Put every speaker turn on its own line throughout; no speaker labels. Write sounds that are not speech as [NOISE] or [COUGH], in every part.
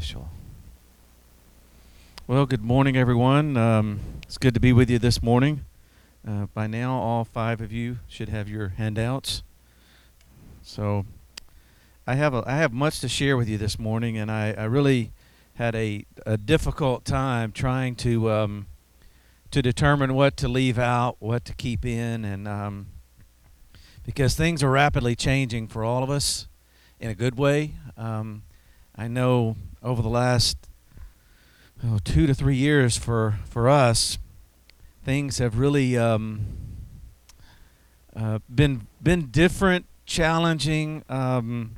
official. Well, good morning, everyone. Um, it's good to be with you this morning. Uh, by now, all five of you should have your handouts. So, I have a, I have much to share with you this morning, and I, I really had a, a difficult time trying to um, to determine what to leave out, what to keep in, and um, because things are rapidly changing for all of us in a good way. Um, I know over the last oh, two to three years for, for us, things have really um, uh, been been different, challenging, um,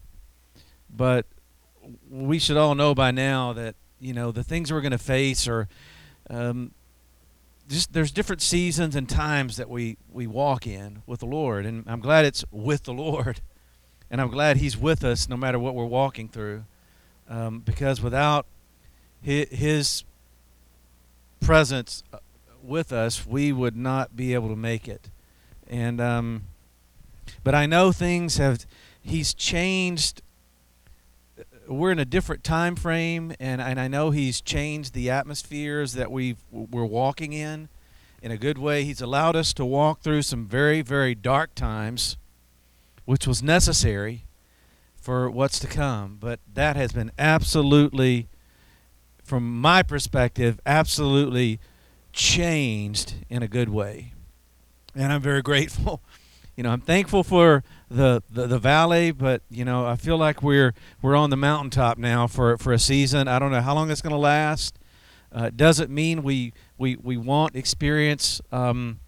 but we should all know by now that you know the things we're going to face are um, just there's different seasons and times that we we walk in with the Lord, and I'm glad it's with the Lord, and I'm glad He's with us no matter what we're walking through um, because without his presence uh, with us, we would not be able to make it. And um, but I know things have. He's changed. Uh, we're in a different time frame, and, and I know he's changed the atmospheres that we we're walking in, in a good way. He's allowed us to walk through some very very dark times, which was necessary for what's to come. But that has been absolutely, from my perspective, absolutely changed in a good way. And I'm very [LAUGHS] grateful. You know, I'm thankful for the, the, the valley, but you know, I feel like we're we're on the mountaintop now for for a season. I don't know how long it's going to last. Uh, doesn't mean we we we won't experience um,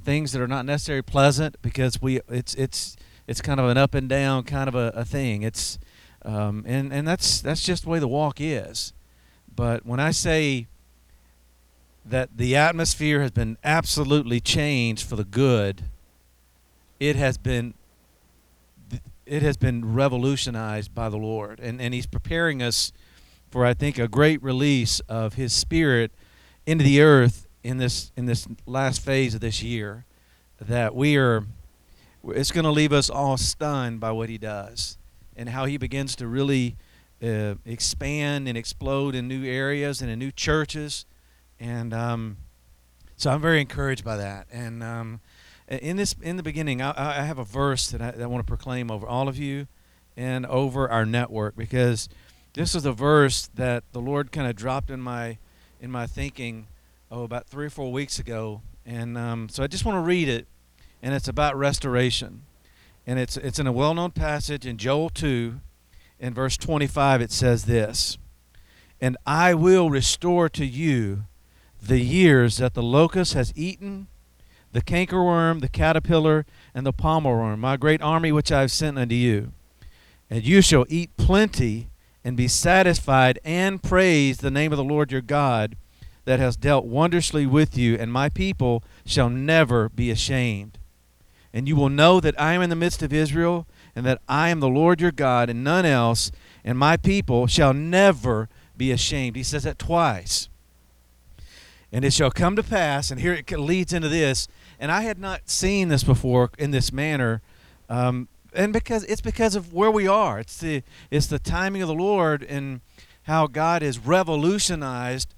things that are not necessarily pleasant because we it's it's it's kind of an up and down kind of a, a thing. It's um, and and that's that's just the way the walk is. But when I say that the atmosphere has been absolutely changed for the good, it has been it has been revolutionized by the Lord, and and He's preparing us for I think a great release of His Spirit into the earth in this in this last phase of this year. That we are it's going to leave us all stunned by what he does and how he begins to really uh, expand and explode in new areas and in new churches. And um, so I'm very encouraged by that. And um, in this, in the beginning, I, I have a verse that I, that I want to proclaim over all of you and over our network because this is a verse that the Lord kind of dropped in my in my thinking oh about three or four weeks ago. And um, so I just want to read it and it's about restoration. And it's it's in a well-known passage in Joel 2 in verse 25 it says this. And I will restore to you the years that the locust has eaten, the cankerworm, the caterpillar, and the palmerworm, my great army which I have sent unto you. And you shall eat plenty and be satisfied and praise the name of the Lord your God that has dealt wondrously with you, and my people shall never be ashamed. And you will know that I am in the midst of Israel, and that I am the Lord your God, and none else, and my people shall never be ashamed. He says that twice. And it shall come to pass, and here it leads into this, and I had not seen this before in this manner, um, and because it's because of where we are. It's the it's the timing of the Lord and how God has revolutionized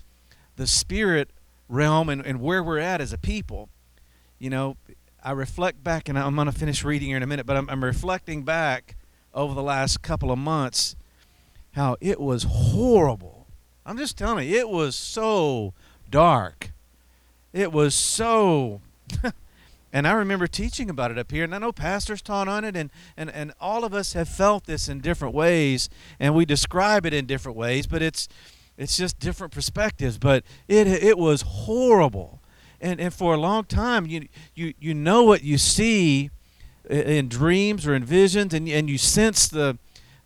the spirit realm and, and where we're at as a people. You know, I reflect back, and I'm going to finish reading here in a minute, but I'm, I'm reflecting back over the last couple of months how it was horrible. I'm just telling you, it was so dark. It was so. [LAUGHS] and I remember teaching about it up here, and I know pastors taught on it, and, and, and all of us have felt this in different ways, and we describe it in different ways, but it's it's just different perspectives. But it it was horrible and, and for a long time you, you you know what you see in dreams or in visions and, and you sense the,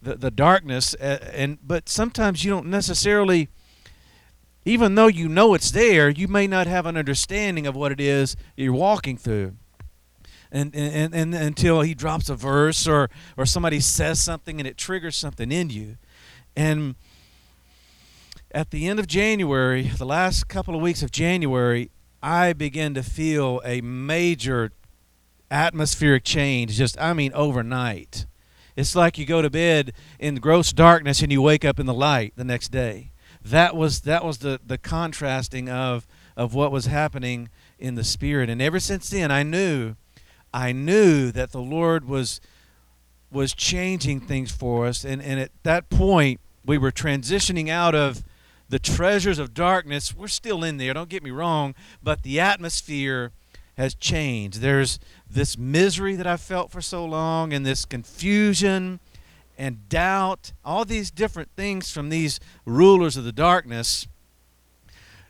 the, the darkness and but sometimes you don't necessarily even though you know it's there you may not have an understanding of what it is you're walking through. And, and, and, and until he drops a verse or, or somebody says something and it triggers something in you. And at the end of January, the last couple of weeks of January, I began to feel a major atmospheric change just I mean overnight. It's like you go to bed in gross darkness and you wake up in the light the next day. That was that was the the contrasting of of what was happening in the spirit. And ever since then, I knew, I knew that the Lord was was changing things for us. And and at that point, we were transitioning out of the treasures of darkness. We're still in there. Don't get me wrong, but the atmosphere has changed. There's this misery that I felt for so long, and this confusion and doubt, all these different things from these rulers of the darkness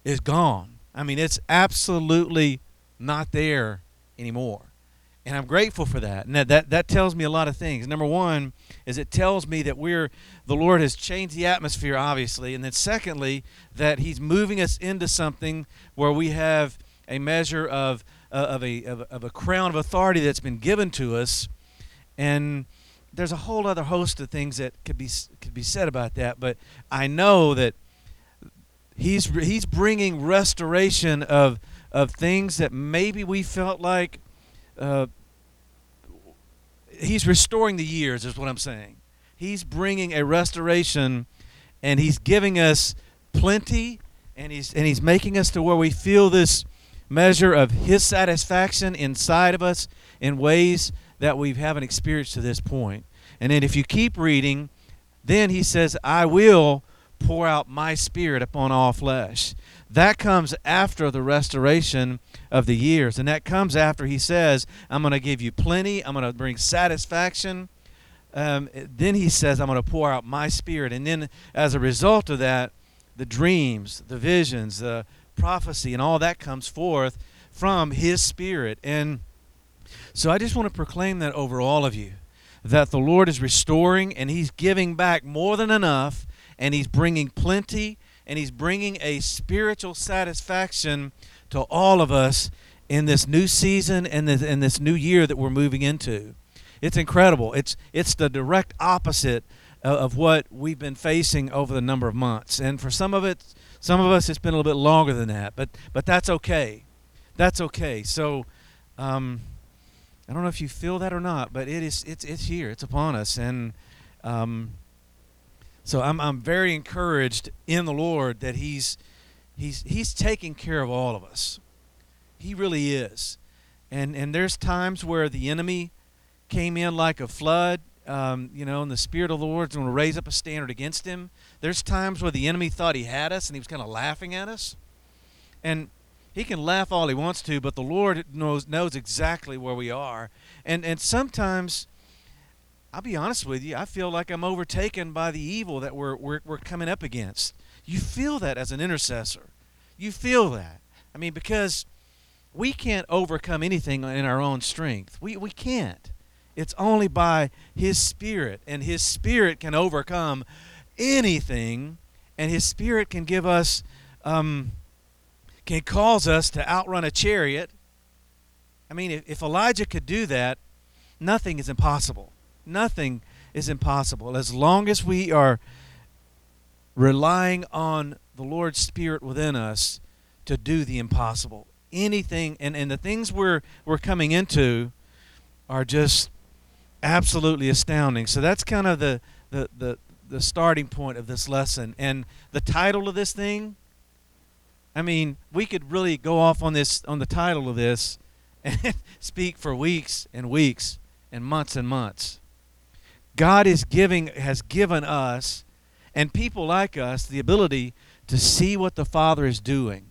is gone. I mean, it's absolutely not there anymore. And I'm grateful for that. And that, that, that tells me a lot of things. Number one is it tells me that we're the Lord has changed the atmosphere, obviously. And then secondly, that He's moving us into something where we have a measure of uh, of, a, of, of a crown of authority that's been given to us. And there's a whole other host of things that could be could be said about that. But I know that He's He's bringing restoration of of things that maybe we felt like. Uh, he's restoring the years, is what I'm saying. He's bringing a restoration, and he's giving us plenty, and he's and he's making us to where we feel this measure of his satisfaction inside of us in ways that we haven't experienced to this point. And then if you keep reading, then he says, I will pour out my spirit upon all flesh. That comes after the restoration of the years. And that comes after he says, I'm going to give you plenty, I'm going to bring satisfaction. Um, then he says, I'm going to pour out my spirit. And then as a result of that, the dreams, the visions, the prophecy, and all that comes forth from his spirit. And so I just want to proclaim that over all of you that the Lord is restoring and he's giving back more than enough and he's bringing plenty and he's bringing a spiritual satisfaction to all of us in this new season and this, in this new year that we're moving into. It's incredible. It's it's the direct opposite of what we've been facing over the number of months. And for some of it, some of us it's been a little bit longer than that, but but that's okay. That's okay. So um, I don't know if you feel that or not, but it is it's it's here. It's upon us and um, so I'm I'm very encouraged in the Lord that he's he's he's taking care of all of us. He really is. And and there's times where the enemy came in like a flood, um, you know, and the Spirit of the Lord's going to raise up a standard against him. There's times where the enemy thought he had us and he was kind of laughing at us. And he can laugh all he wants to, but the Lord knows knows exactly where we are. And and sometimes I'll be honest with you, I feel like I'm overtaken by the evil that we're, we're, we're coming up against. You feel that as an intercessor. You feel that. I mean, because we can't overcome anything in our own strength. We, we can't. It's only by His Spirit, and His Spirit can overcome anything, and His Spirit can give us, um, can cause us to outrun a chariot. I mean, if, if Elijah could do that, nothing is impossible nothing is impossible. As long as we are relying on the Lord's Spirit within us to do the impossible. Anything and, and the things we're we're coming into are just absolutely astounding. So that's kind of the the, the, the starting point of this lesson. And the title of this thing, I mean, we could really go off on this on the title of this and [LAUGHS] speak for weeks and weeks and months and months. God is giving has given us and people like us the ability to see what the Father is doing,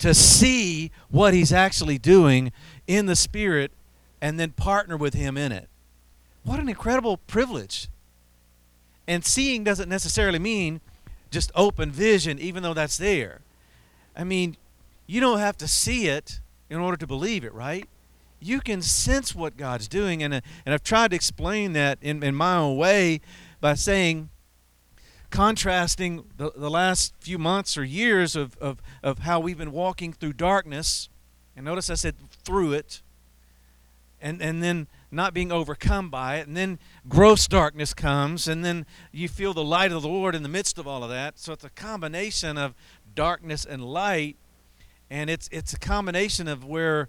to see what He's actually doing in the Spirit, and then partner with Him in it. What an incredible privilege. And seeing doesn't necessarily mean just open vision, even though that's there. I mean, you don't have to see it in order to believe it, right? You can sense what God's doing. And, uh, and I've tried to explain that in, in my own way by saying, contrasting the, the last few months or years of, of, of how we've been walking through darkness. And notice I said through it. And, and then not being overcome by it. And then gross darkness comes. And then you feel the light of the Lord in the midst of all of that. So it's a combination of darkness and light. And it's, it's a combination of where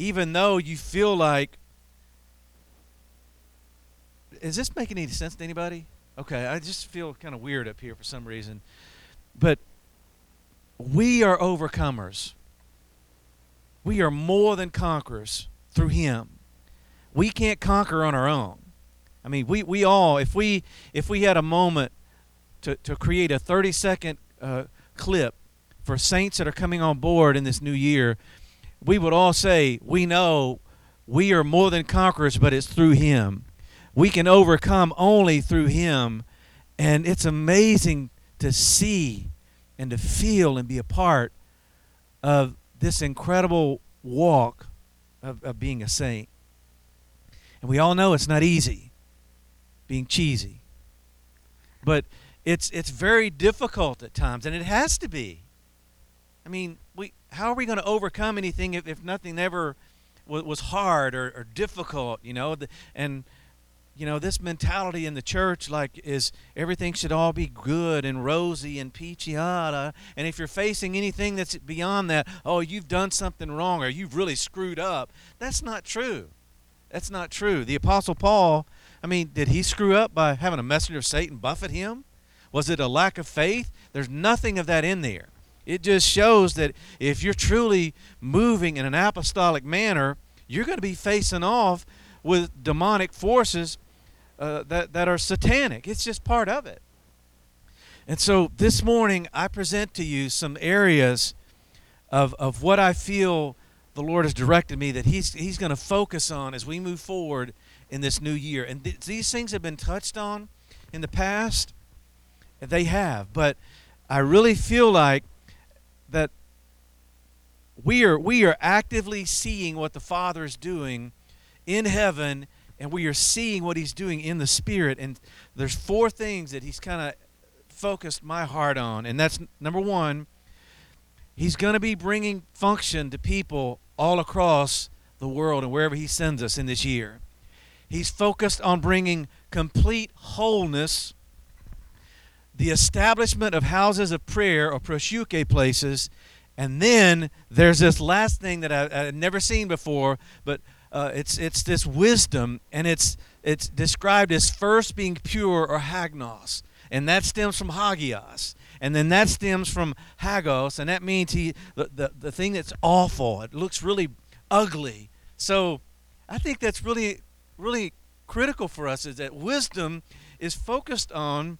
even though you feel like is this making any sense to anybody? Okay, I just feel kind of weird up here for some reason. But we are overcomers. We are more than conquerors through him. We can't conquer on our own. I mean, we, we all, if we if we had a moment to, to create a 30 second uh, clip for saints that are coming on board in this new year, we would all say, We know we are more than conquerors, but it's through Him. We can overcome only through Him. And it's amazing to see and to feel and be a part of this incredible walk of, of being a saint. And we all know it's not easy being cheesy. But it's it's very difficult at times and it has to be. I mean, how are we going to overcome anything if, if nothing ever was, was hard or, or difficult, you know? And you know, this mentality in the church like is everything should all be good and rosy and peachy and if you're facing anything that's beyond that, oh, you've done something wrong or you've really screwed up. That's not true. That's not true. The apostle Paul, I mean, did he screw up by having a messenger of Satan buffet him? Was it a lack of faith? There's nothing of that in there. It just shows that if you're truly moving in an apostolic manner, you're going to be facing off with demonic forces uh, that, that are satanic. It's just part of it. And so this morning, I present to you some areas of, of what I feel the Lord has directed me that He's, he's going to focus on as we move forward in this new year. And th- these things have been touched on in the past, they have. But I really feel like that we are, we are actively seeing what the Father is doing in heaven and we are seeing what he's doing in the spirit. And there's four things that he's kind of focused my heart on and that's number one he's going to be bringing function to people all across the world and wherever he sends us in this year. He's focused on bringing complete wholeness the establishment of houses of prayer or proseuche places and then there's this last thing that I, i've never seen before but uh, it's it's this wisdom, and it's it's described as first being pure or hagnos, and that stems from hagios, and then that stems from hagos, and that means he the, the the thing that's awful. It looks really ugly. So I think that's really really critical for us is that wisdom is focused on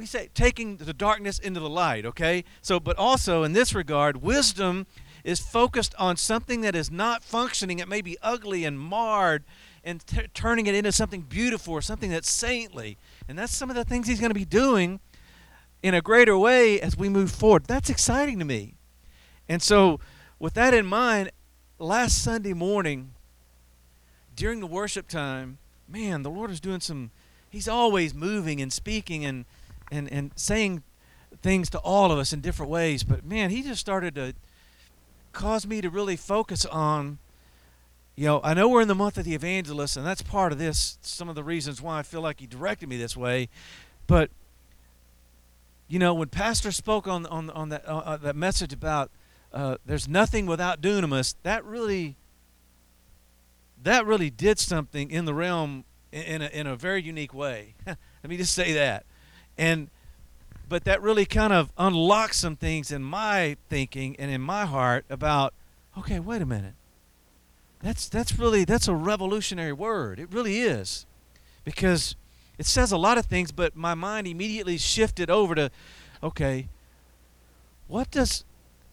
we say taking the darkness into the light okay so but also in this regard wisdom is focused on something that is not functioning, it may be ugly and marred, and t- turning it into something beautiful or something that's saintly. And that's some of the things he's going to be doing in a greater way as we move forward. That's exciting to me. And so, with that in mind, last Sunday morning, during the worship time, man, the Lord is doing some, He's always moving and speaking and, and, and saying things to all of us in different ways. But man, He just started to cause me to really focus on you know, I know we're in the month of the evangelist, and that's part of this. Some of the reasons why I feel like he directed me this way, but you know, when Pastor spoke on on on that uh, uh, that message about uh, there's nothing without dunamis, that really that really did something in the realm in, in a in a very unique way. [LAUGHS] Let me just say that, and but that really kind of unlocks some things in my thinking and in my heart about okay wait a minute. That's that's really that's a revolutionary word. It really is. Because it says a lot of things but my mind immediately shifted over to okay what does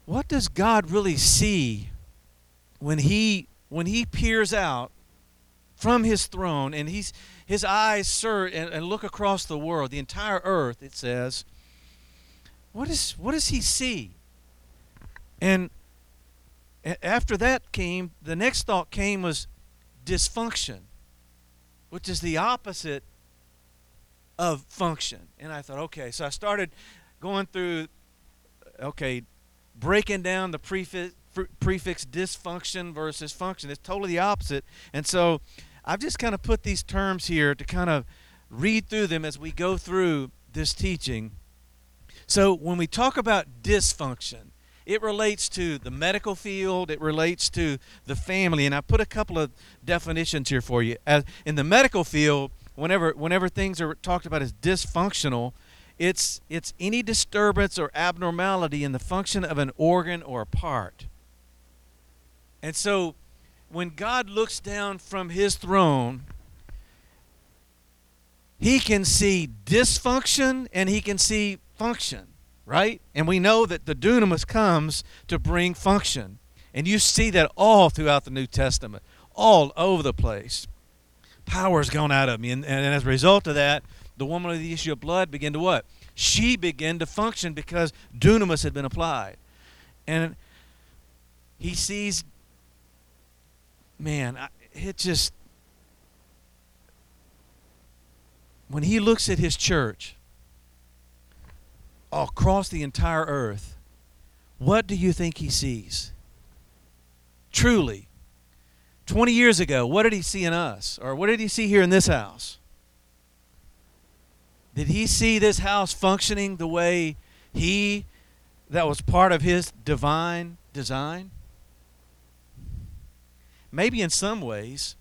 what does god really see when he when he peers out from his throne and he's his eyes sir and, and look across the world the entire earth it says what is what does he see? And after that came the next thought came was dysfunction, which is the opposite of function. And I thought, okay, so I started going through okay, breaking down the prefix prefix dysfunction versus function. It's totally the opposite. And so I've just kind of put these terms here to kind of read through them as we go through this teaching. So when we talk about dysfunction, it relates to the medical field, it relates to the family, and I put a couple of definitions here for you. As in the medical field, whenever whenever things are talked about as dysfunctional, it's it's any disturbance or abnormality in the function of an organ or a part. And so when God looks down from his throne, he can see dysfunction and he can see function, right? And we know that the dunamis comes to bring function. And you see that all throughout the New Testament, all over the place. Power's gone out of me. And, and as a result of that, the woman of the issue of blood began to what? She began to function because dunamis had been applied. And he sees, man, it just, when he looks at his church across the entire earth, what do you think he sees? Truly, 20 years ago, what did he see in us? Or what did he see here in this house? Did he see this house functioning the way he, that was part of his divine design? Maybe in some ways,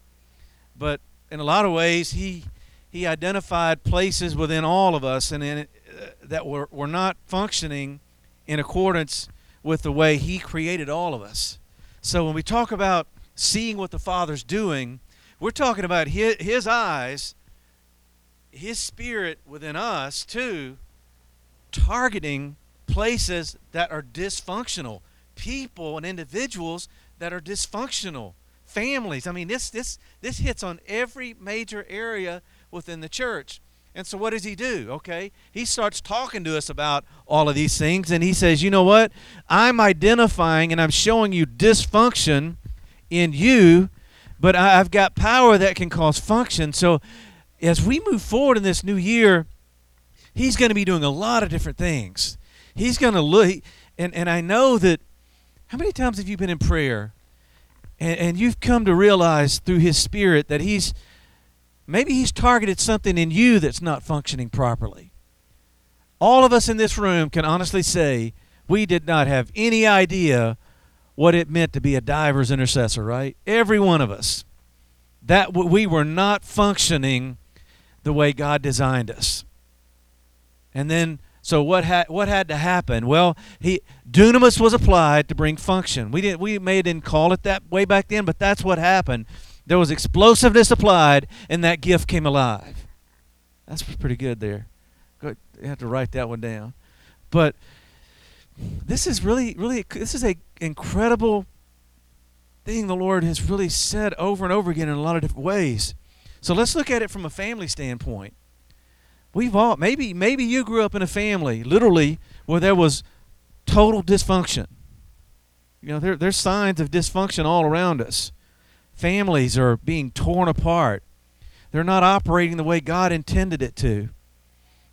but in a lot of ways, he, he identified places within all of us and in, uh, that were, were not functioning in accordance with the way he created all of us. So when we talk about seeing what the Father's doing, we're talking about his, his eyes his spirit within us too targeting places that are dysfunctional people and individuals that are dysfunctional families i mean this this this hits on every major area within the church and so what does he do okay he starts talking to us about all of these things and he says you know what i'm identifying and i'm showing you dysfunction in you but i've got power that can cause function so as we move forward in this new year, he's going to be doing a lot of different things. He's going to look, and, and I know that. How many times have you been in prayer and, and you've come to realize through his spirit that he's maybe he's targeted something in you that's not functioning properly? All of us in this room can honestly say we did not have any idea what it meant to be a diver's intercessor, right? Every one of us. That we were not functioning the way God designed us. And then, so what had what had to happen? Well, he dunamis was applied to bring function. We didn't we may didn't call it that way back then, but that's what happened. There was explosiveness applied, and that gift came alive. That's pretty good there. Good. You have to write that one down. But this is really, really, this is a incredible thing the Lord has really said over and over again in a lot of different ways. So let's look at it from a family standpoint. We've all maybe maybe you grew up in a family literally where there was total dysfunction. You know, there, there's signs of dysfunction all around us. Families are being torn apart. They're not operating the way God intended it to.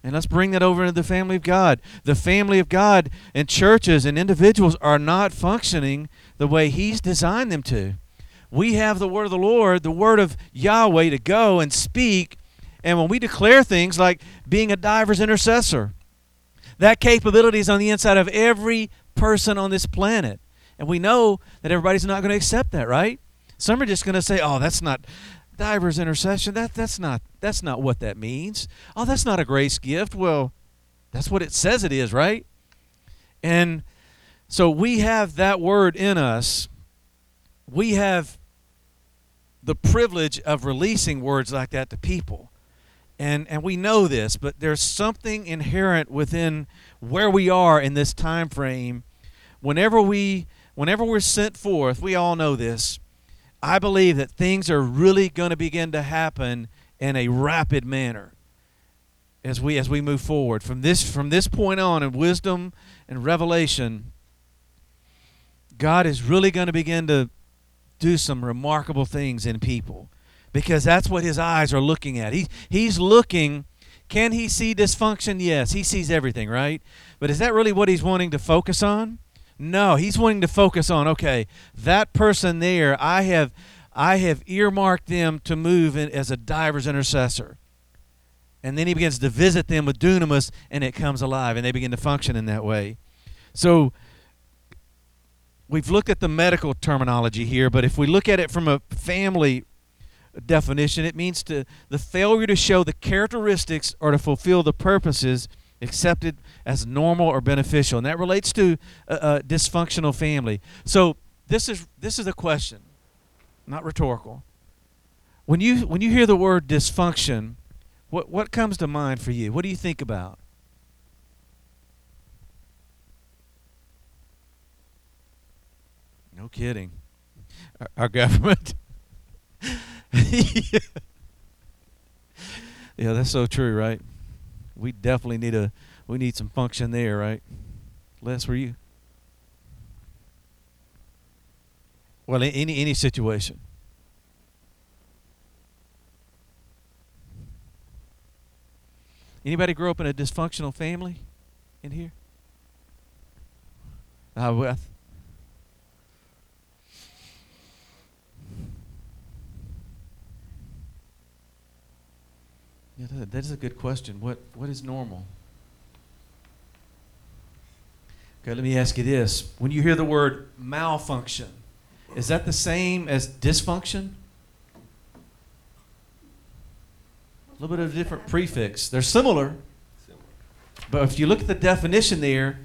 And let's bring that over into the family of God. The family of God and churches and individuals are not functioning the way He's designed them to we have the word of the Lord, the word of Yahweh to go and speak. And when we declare things like being a diver's intercessor, that capability is on the inside of every person on this planet. And we know that everybody's not going to accept that, right? Some are just going to say, "Oh, that's not diver's intercession. That that's not that's not what that means. Oh, that's not a grace gift." Well, that's what it says it is, right? And so we have that word in us. We have the privilege of releasing words like that to people. And, and we know this, but there's something inherent within where we are in this time frame. Whenever we whenever we're sent forth, we all know this. I believe that things are really going to begin to happen in a rapid manner as we as we move forward from this from this point on in wisdom and revelation God is really going to begin to do some remarkable things in people because that's what his eyes are looking at. He, he's looking. Can he see dysfunction? Yes, he sees everything, right? But is that really what he's wanting to focus on? No, he's wanting to focus on okay, that person there, I have I have earmarked them to move in, as a diver's intercessor. And then he begins to visit them with dunamis and it comes alive and they begin to function in that way. So we've looked at the medical terminology here, but if we look at it from a family definition. It means to the failure to show the characteristics or to fulfill the purposes accepted as normal or beneficial, and that relates to a, a dysfunctional family. So this is this is a question, not rhetorical. When you when you hear the word dysfunction, what what comes to mind for you? What do you think about? No kidding. Our, our [LAUGHS] government. Yeah. [LAUGHS] yeah, that's so true, right? We definitely need a we need some function there, right? Les, were you? Well, in any any situation. Anybody grow up in a dysfunctional family in here? Uh, well, Yeah, that, that is a good question. What what is normal? Okay, let me ask you this. When you hear the word malfunction, is that the same as dysfunction? A little bit of a different prefix. They're similar, but if you look at the definition there,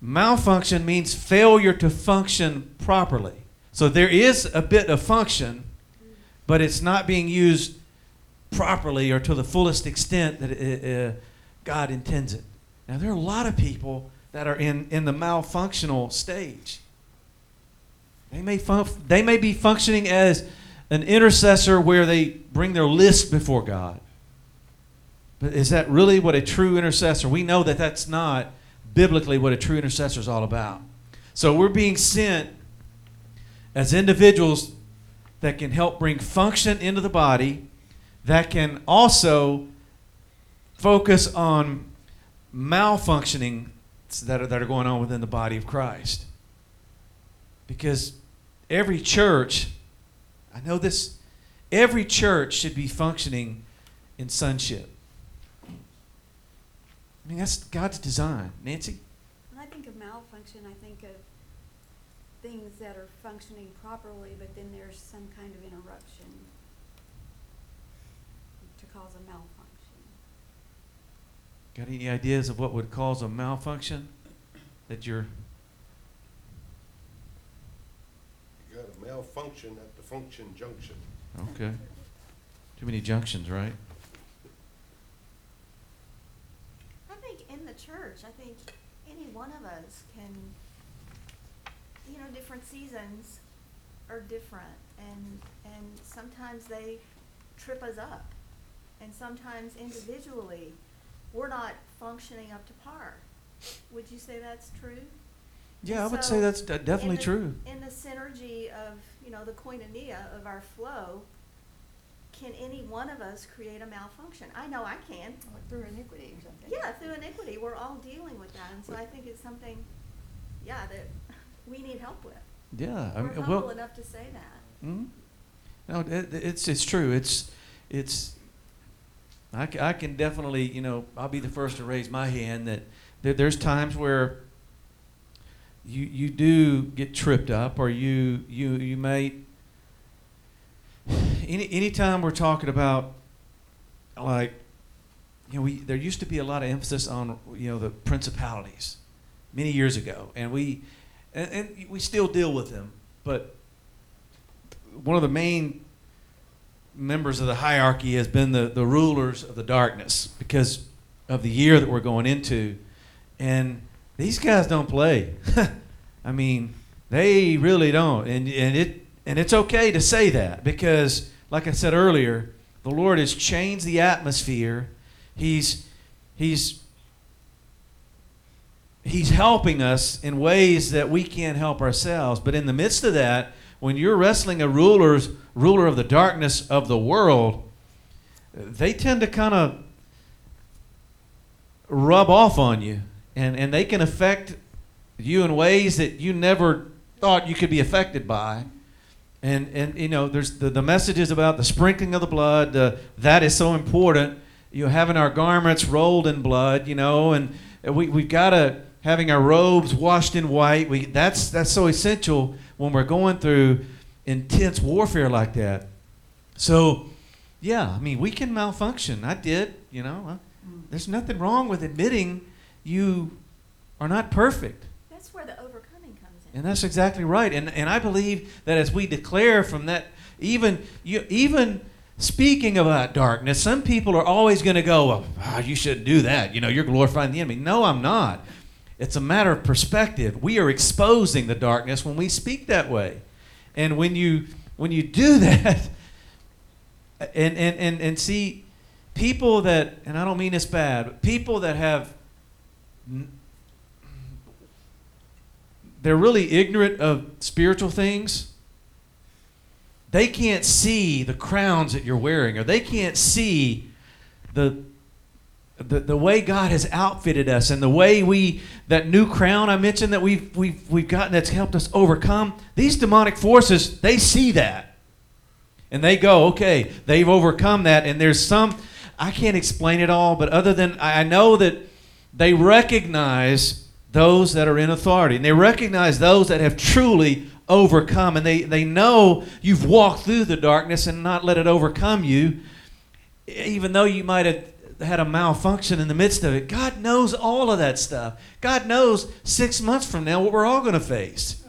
malfunction means failure to function properly. So there is a bit of function, but it's not being used properly or to the fullest extent that it, uh, God intends it. Now, there are a lot of people that are in, in the malfunctional stage. They may, fun- they may be functioning as an intercessor where they bring their list before God. But is that really what a true intercessor? We know that that's not biblically what a true intercessor is all about. So we're being sent as individuals that can help bring function into the body that can also focus on malfunctioning that are, that are going on within the body of Christ. Because every church, I know this, every church should be functioning in sonship. I mean, that's God's design. Nancy?
When I think of malfunction, I think of things that are functioning properly, but then there's some kind of interruption to cause a malfunction.
Got any ideas of what would cause a malfunction? That you're.
You got a malfunction at the function junction.
Okay. Too many junctions, right?
I think in the church, I think any one of us can, you know, different seasons are different and, and sometimes they trip us up. And sometimes individually, we're not functioning up to par. Would you say that's true?
Yeah, I would
So,
say that's de- definitely
in the-
true.
In the synergy of, you know, the koinonia of our flow, can any one of us create a malfunction? I know I can.
Like through iniquity or something.
Yeah, through iniquity, we're all dealing with that, and so I think it's something, yeah, that we need help with.
Yeah, I
We're
mean,
humble
well,
enough to say that.
mhm. no, it, it's it's true. It's it's. I, I can definitely, you know, I'll be the first to raise my hand that there, there's times where you you do get tripped up, or you you you may. Any anytime we're talking about, like, you know, we there used to be a lot of emphasis on you know the principalities, many years ago, and we, and, and we still deal with them, but one of the main members of the hierarchy has been the, the rulers of the darkness because of the year that we're going into. And these guys don't play. [LAUGHS] I mean, they really don't. And, and, it, and it's okay to say that because, like I said earlier, the Lord has changed the atmosphere. He's, he's, he's helping us in ways that we can't help ourselves. But in the midst of that, when you're wrestling a ruler's ruler of the darkness of the world, they tend to kind of rub off on you, and and they can affect you in ways that you never thought you could be affected by. And and you know, there's the, the messages about the sprinkling of the blood. Uh, that is so important. You know, having our garments rolled in blood. You know, and we we've got to having our robes washed in white. We that's that's so essential when we're going through intense warfare like that. So, yeah, I mean, we can malfunction. I did, you know. There's nothing wrong with admitting you are not perfect.
That's where the overcoming comes in.
And that's exactly right. And and I believe that as we declare from that, even you even speaking about darkness, some people are always going to go, well, ah, you shouldn't do that. You know, you're glorifying the enemy. No, I'm not. It's a matter of perspective. We are exposing the darkness when we speak that way. And when you when you do [LAUGHS] that, and and and, and see people that and I don't mean it's bad, but people that have they're really ignorant of spiritual things. They can't see the crowns that you're wearing, or they can't see the, the the way God has outfitted us and the way we that new crown I mentioned that we've we've we've gotten that's helped us overcome. These demonic forces, they see that. And they go, okay, they've overcome that, and there's some I can't explain it all, but other than I know that they recognize those that are in authority and they recognize those that have truly overcome and they, they know you've walked through the darkness and not let it overcome you even though you might have had a malfunction in the midst of it. God knows all of that stuff. God knows six months from now what we're all going to face.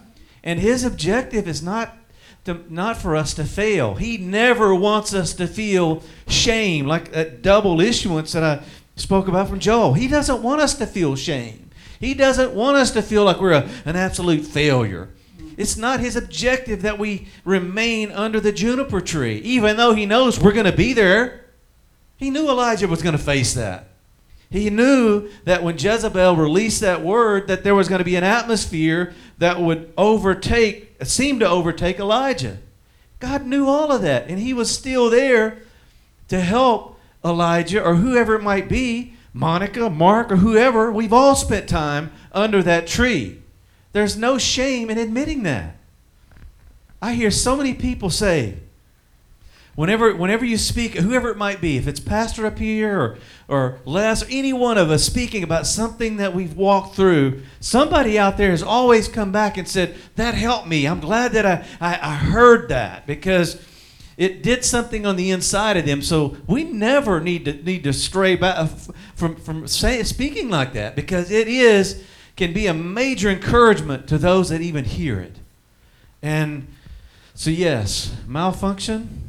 And his objective is not to, not for us to fail. He never wants us to feel shame like that double issuance that i spoke about from joel. He doesn't want us to feel shame. He doesn't want us to feel like we're a, an absolute failure. It's not his objective that we remain under the juniper tree, even though he knows we're going to be there. He knew Elijah was going to face that. He knew that when Jezebel released that word, that there was going to be an atmosphere that would overtake, seem to overtake Elijah. God knew all of that, and he was still there to help Elijah or whoever it might be Monica, Mark, or whoever, we've all spent time under that tree. There's no shame in admitting that. I hear so many people say, whenever, whenever you speak, whoever it might be, if it's Pastor up here or, or Les, or any one of us speaking about something that we've walked through, somebody out there has always come back and said, That helped me. I'm glad that I, I, I heard that because it did something on the inside of them. So we never need to need to stray back uh, from from say, speaking like that because it is can be a major encouragement to those that even hear it. And so yes, malfunction.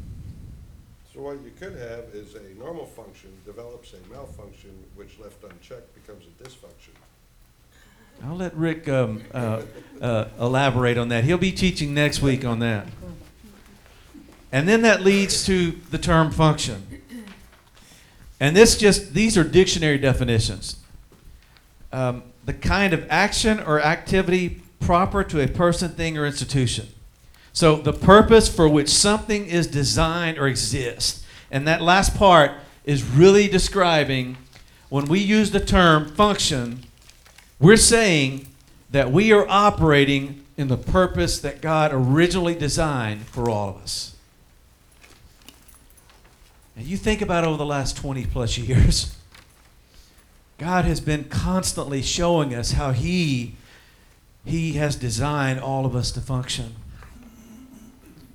Could have is a normal function develops a malfunction, which left unchecked becomes a dysfunction.
I'll let Rick um, uh, uh, elaborate on that. He'll be teaching next week on that. And then that leads to the term function. And this just, these are dictionary definitions. Um, the kind of action or activity proper to a person, thing, or institution. So the purpose for which something is designed or exists. And that last part is really describing when we use the term function, we're saying that we are operating in the purpose that God originally designed for all of us. And you think about over the last 20 plus years, God has been constantly showing us how He, he has designed all of us to function.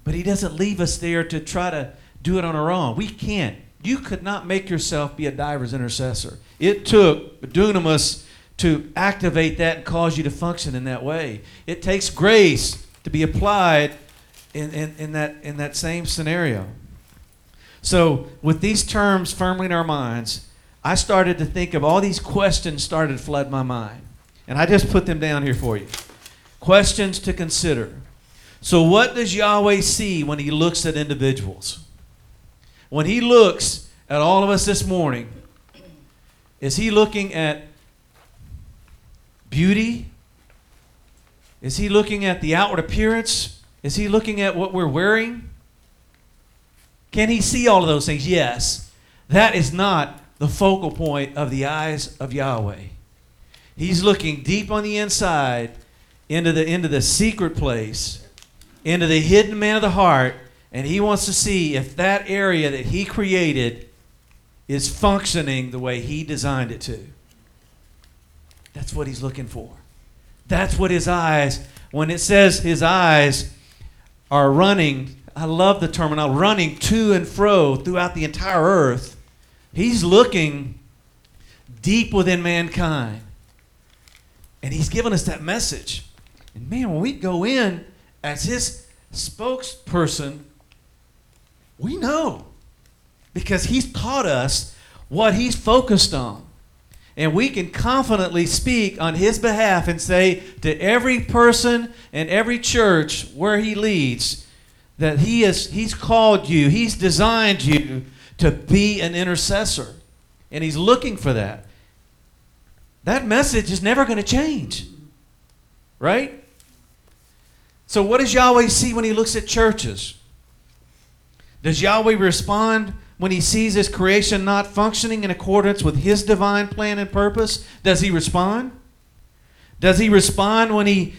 But He doesn't leave us there to try to do it on our own. We can't. You could not make yourself be a diver's intercessor. It took dunamis to activate that and cause you to function in that way. It takes grace to be applied in, in, in, that, in that same scenario. So, with these terms firmly in our minds, I started to think of all these questions started to flood my mind. And I just put them down here for you. Questions to consider. So, what does Yahweh see when He looks at individuals? When He looks at all of us this morning, is He looking at beauty? Is He looking at the outward appearance? Is He looking at what we're wearing? Can He see all of those things? Yes. That is not the focal point of the eyes of Yahweh. He's looking deep on the inside into the into the secret place, into the hidden man of the heart, and he wants to see if that area that he created is functioning the way he designed it to. That's what he's looking for. That's what his eyes, when it says his eyes are running, I love the terminology, running to and fro throughout the entire earth. He's looking deep within mankind. And he's given us that message. And man, when we go in as his spokesperson, we know because he's taught us what he's focused on. And we can confidently speak on his behalf and say to every person and every church where he leads that he is he's called you, he's designed you to be an intercessor. And he's looking for that. That message is never going to change. Right? So what does Yahweh see when he looks at churches? Does Yahweh respond when he sees his creation not functioning in accordance with his divine plan and purpose? Does he respond? Does he respond when he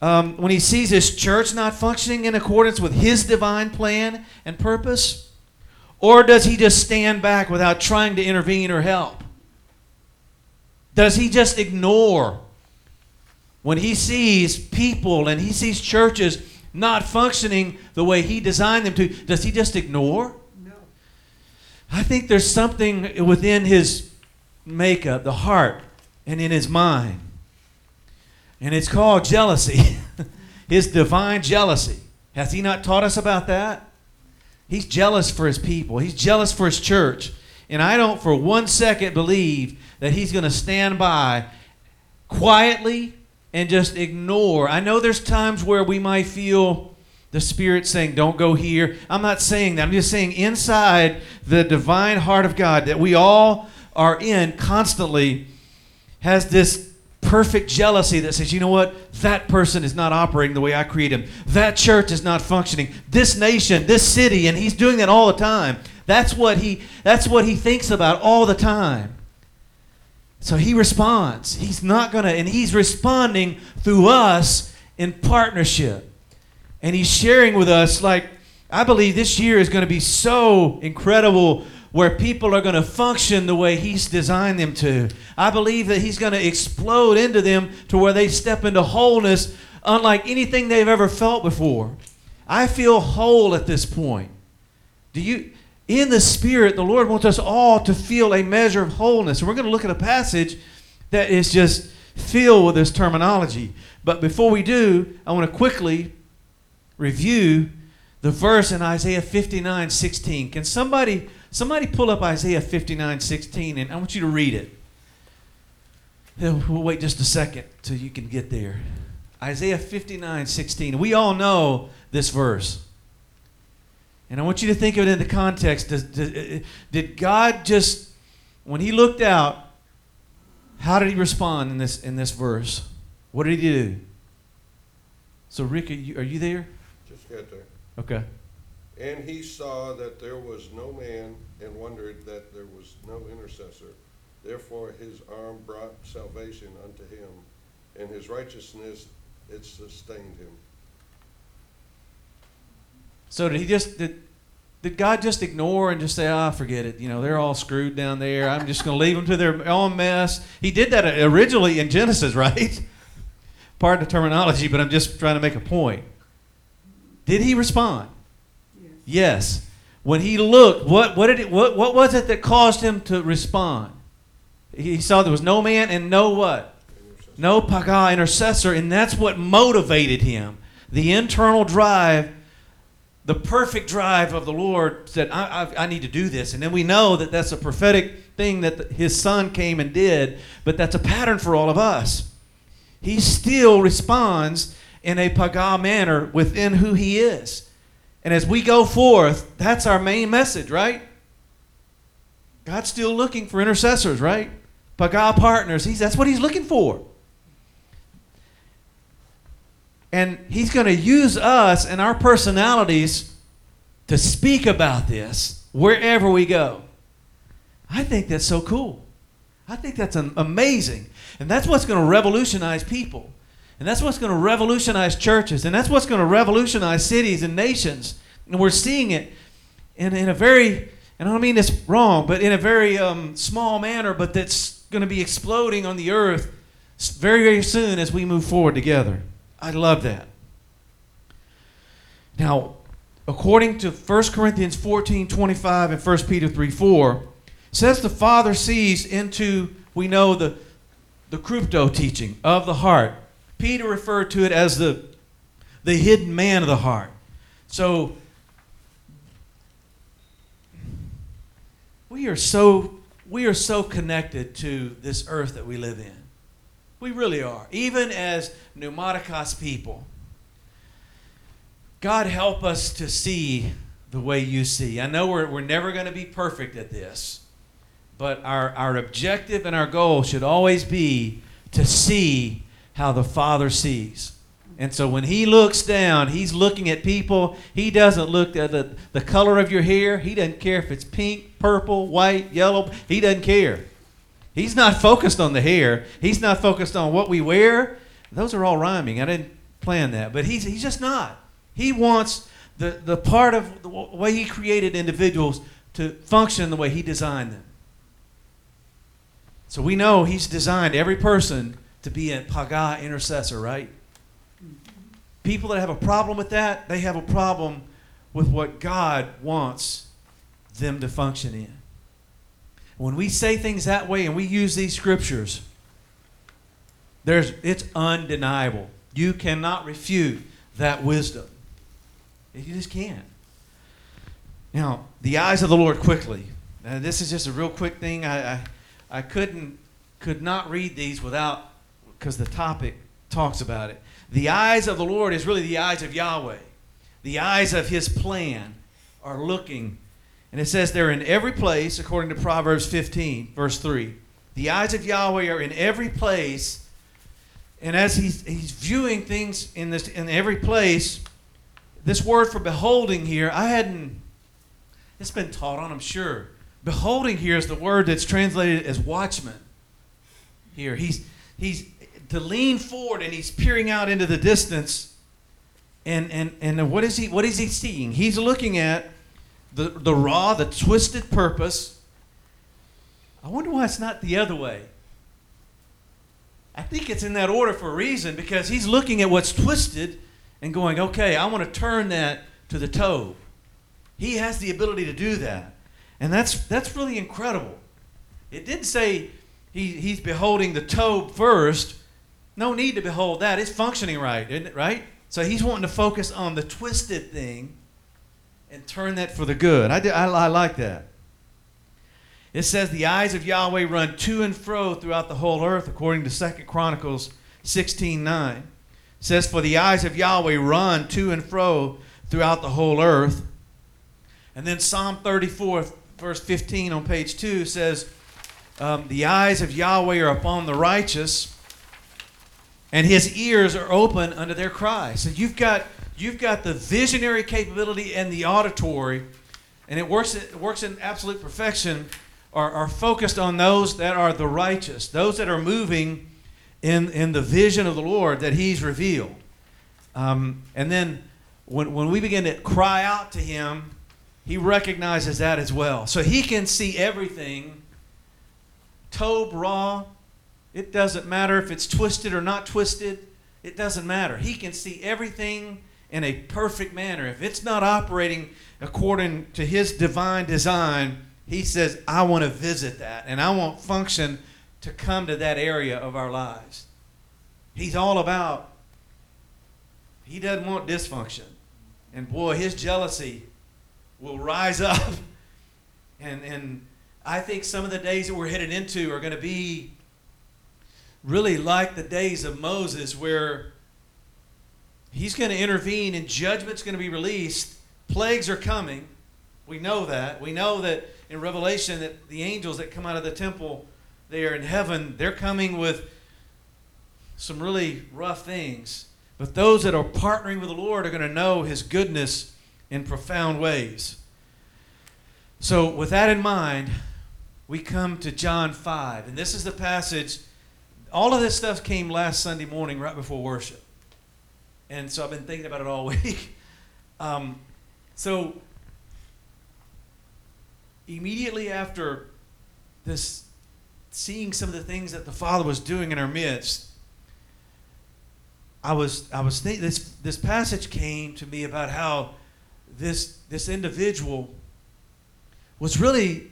um, when he sees his church not functioning in accordance with his divine plan and purpose? Or does he just stand back without trying to intervene or help? Does he just ignore when he sees people and he sees churches not functioning the way he designed them to? Does he just ignore?
No.
I think there's something within his makeup, the heart, and in his mind. And it's called jealousy. [LAUGHS] his divine jealousy. Has he not taught us about that? He's jealous for his people, he's jealous for his church. And I don't for one second believe that he's going to stand by quietly and just ignore. I know there's times where we might feel the Spirit saying, Don't go here. I'm not saying that. I'm just saying inside the divine heart of God that we all are in constantly has this perfect jealousy that says, You know what? That person is not operating the way I create him. That church is not functioning. This nation, this city, and he's doing that all the time. That's what he that's what he thinks about all the time. So he responds. He's not going to, and he's responding through us in partnership. And he's sharing with us, like, I believe this year is going to be so incredible where people are going to function the way he's designed them to. I believe that he's going to explode into them to where they step into wholeness unlike anything they've ever felt before. I feel whole at this point. Do you in the spirit the Lord wants us all to feel a measure of wholeness. And we're going to look at a passage that is just filled with this terminology. But before we do, I want to quickly review the verse in Isaiah 59 16. Can somebody somebody pull up Isaiah 59 16 and I want you to read it. We'll wait just a second till you can get there. Isaiah 59 16. We all know this verse. And I want you to think of it in the context. Does, did, uh, uh, did God just, when He looked out, how did He respond in this in this verse? What did He do? So, Rick, are you, are you there?
Just get there.
Okay.
And he saw that there was no man, and wondered that there was no intercessor. Therefore his arm brought salvation unto him, and his righteousness it sustained him.
So did he just did did God just ignore and just say, "Ah, forget it. You know, they're all screwed down there. I'm just going to leave them to their own mess." He did that originally in Genesis, [LAUGHS] right? Pardon the terminology, but I'm just trying to make a point. Did he respond?
Yes.
Yes. When he looked, what what did it what what was it that caused him to respond? He saw there was no man and no what? No paga intercessor, and that's what motivated him. The internal drive, the perfect drive of the Lord said, I, I, I need to do this. And then we know that that's a prophetic thing that the- his son came and did, but that's a pattern for all of us. He still responds in a paga manner within who he is. And as we go forth, that's our main message, right? God's still looking for intercessors, right? Paga partners. He's, that's what he's looking for. And he's going to use us and our personalities to speak about this wherever we go. I think that's so cool. I think that's amazing. And that's what's going to revolutionize people. And that's what's going to revolutionize churches. And that's what's going to revolutionize cities and nations. And we're seeing it in, in a very, and I don't mean this wrong, but in a very um, small manner, but that's going to be exploding on the earth very, very soon as we move forward together. I love that. Now, according to 1 Corinthians 14 25 and 1 Peter 3 4, says the Father sees into, we know, the, the crypto teaching of the heart. Peter referred to it as the, the hidden man of the heart. So, we are so we are so connected to this earth that we live in. We really are. Even as pneumatikos people. God help us to see the way you see. I know we're, we're never going to be perfect at this, but our, our objective and our goal should always be to see how the Father sees. And so when he looks down, he's looking at people. He doesn't look at the, the color of your hair. He doesn't care if it's pink, purple, white, yellow. He doesn't care. He's not focused on the hair. He's not focused on what we wear. Those are all rhyming. I didn't plan that. But he's, he's just not. He wants the, the part of the way he created individuals to function the way he designed them. So we know he's designed every person to be a paga intercessor, right? People that have a problem with that, they have a problem with what God wants them to function in. When we say things that way and we use these scriptures, there's it's undeniable. You cannot refute that wisdom. You just can't. Now, the eyes of the Lord quickly. Now, this is just a real quick thing. I, I, I couldn't could not read these without because the topic talks about it. The eyes of the Lord is really the eyes of Yahweh. The eyes of his plan are looking. And it says they're in every place, according to Proverbs 15, verse 3. The eyes of Yahweh are in every place. And as he's, he's viewing things in, this, in every place, this word for beholding here, I hadn't, it's been taught on, I'm sure. Beholding here is the word that's translated as watchman. Here, he's, he's to lean forward and he's peering out into the distance. And, and, and what is he what is he seeing? He's looking at the, the raw, the twisted purpose. I wonder why it's not the other way. I think it's in that order for a reason because he's looking at what's twisted and going, okay, I want to turn that to the toe. He has the ability to do that. And that's that's really incredible. It didn't say he, he's beholding the toe first. No need to behold that. It's functioning right, isn't it right? So he's wanting to focus on the twisted thing and turn that for the good. I, I, I like that. It says the eyes of Yahweh run to and fro throughout the whole earth, according to Second Chronicles 16 9. It says, For the eyes of Yahweh run to and fro throughout the whole earth. And then Psalm 34, verse 15 on page 2 says, um, The eyes of Yahweh are upon the righteous, and his ears are open unto their cry. So you've got, you've got the visionary capability and the auditory, and it works, it works in absolute perfection, are, are focused on those that are the righteous, those that are moving in, in the vision of the Lord that he's revealed. Um, and then when, when we begin to cry out to him, he recognizes that as well. So he can see everything, tov, raw. It doesn't matter if it's twisted or not twisted. It doesn't matter. He can see everything in a perfect manner. If it's not operating according to his divine design, he says, I want to visit that and I want function to come to that area of our lives. He's all about, he doesn't want dysfunction. And boy, his jealousy will rise [LAUGHS] up. And, and I think some of the days that we're headed into are going to be really like the days of Moses, where he's going to intervene and judgment's going to be released. Plagues are coming. We know that. We know that in Revelation that the angels that come out of the temple they are in heaven, they're coming with some really rough things. But those that are partnering with the Lord are going to know his goodness in profound ways. So, with that in mind, we come to John 5. And this is the passage. All of this stuff came last Sunday morning right before worship. And so I've been thinking about it all [LAUGHS] week. Um, so, immediately after this, seeing some of the things that the Father was doing in our midst, I was I was thinking this this passage came to me about how this this individual was really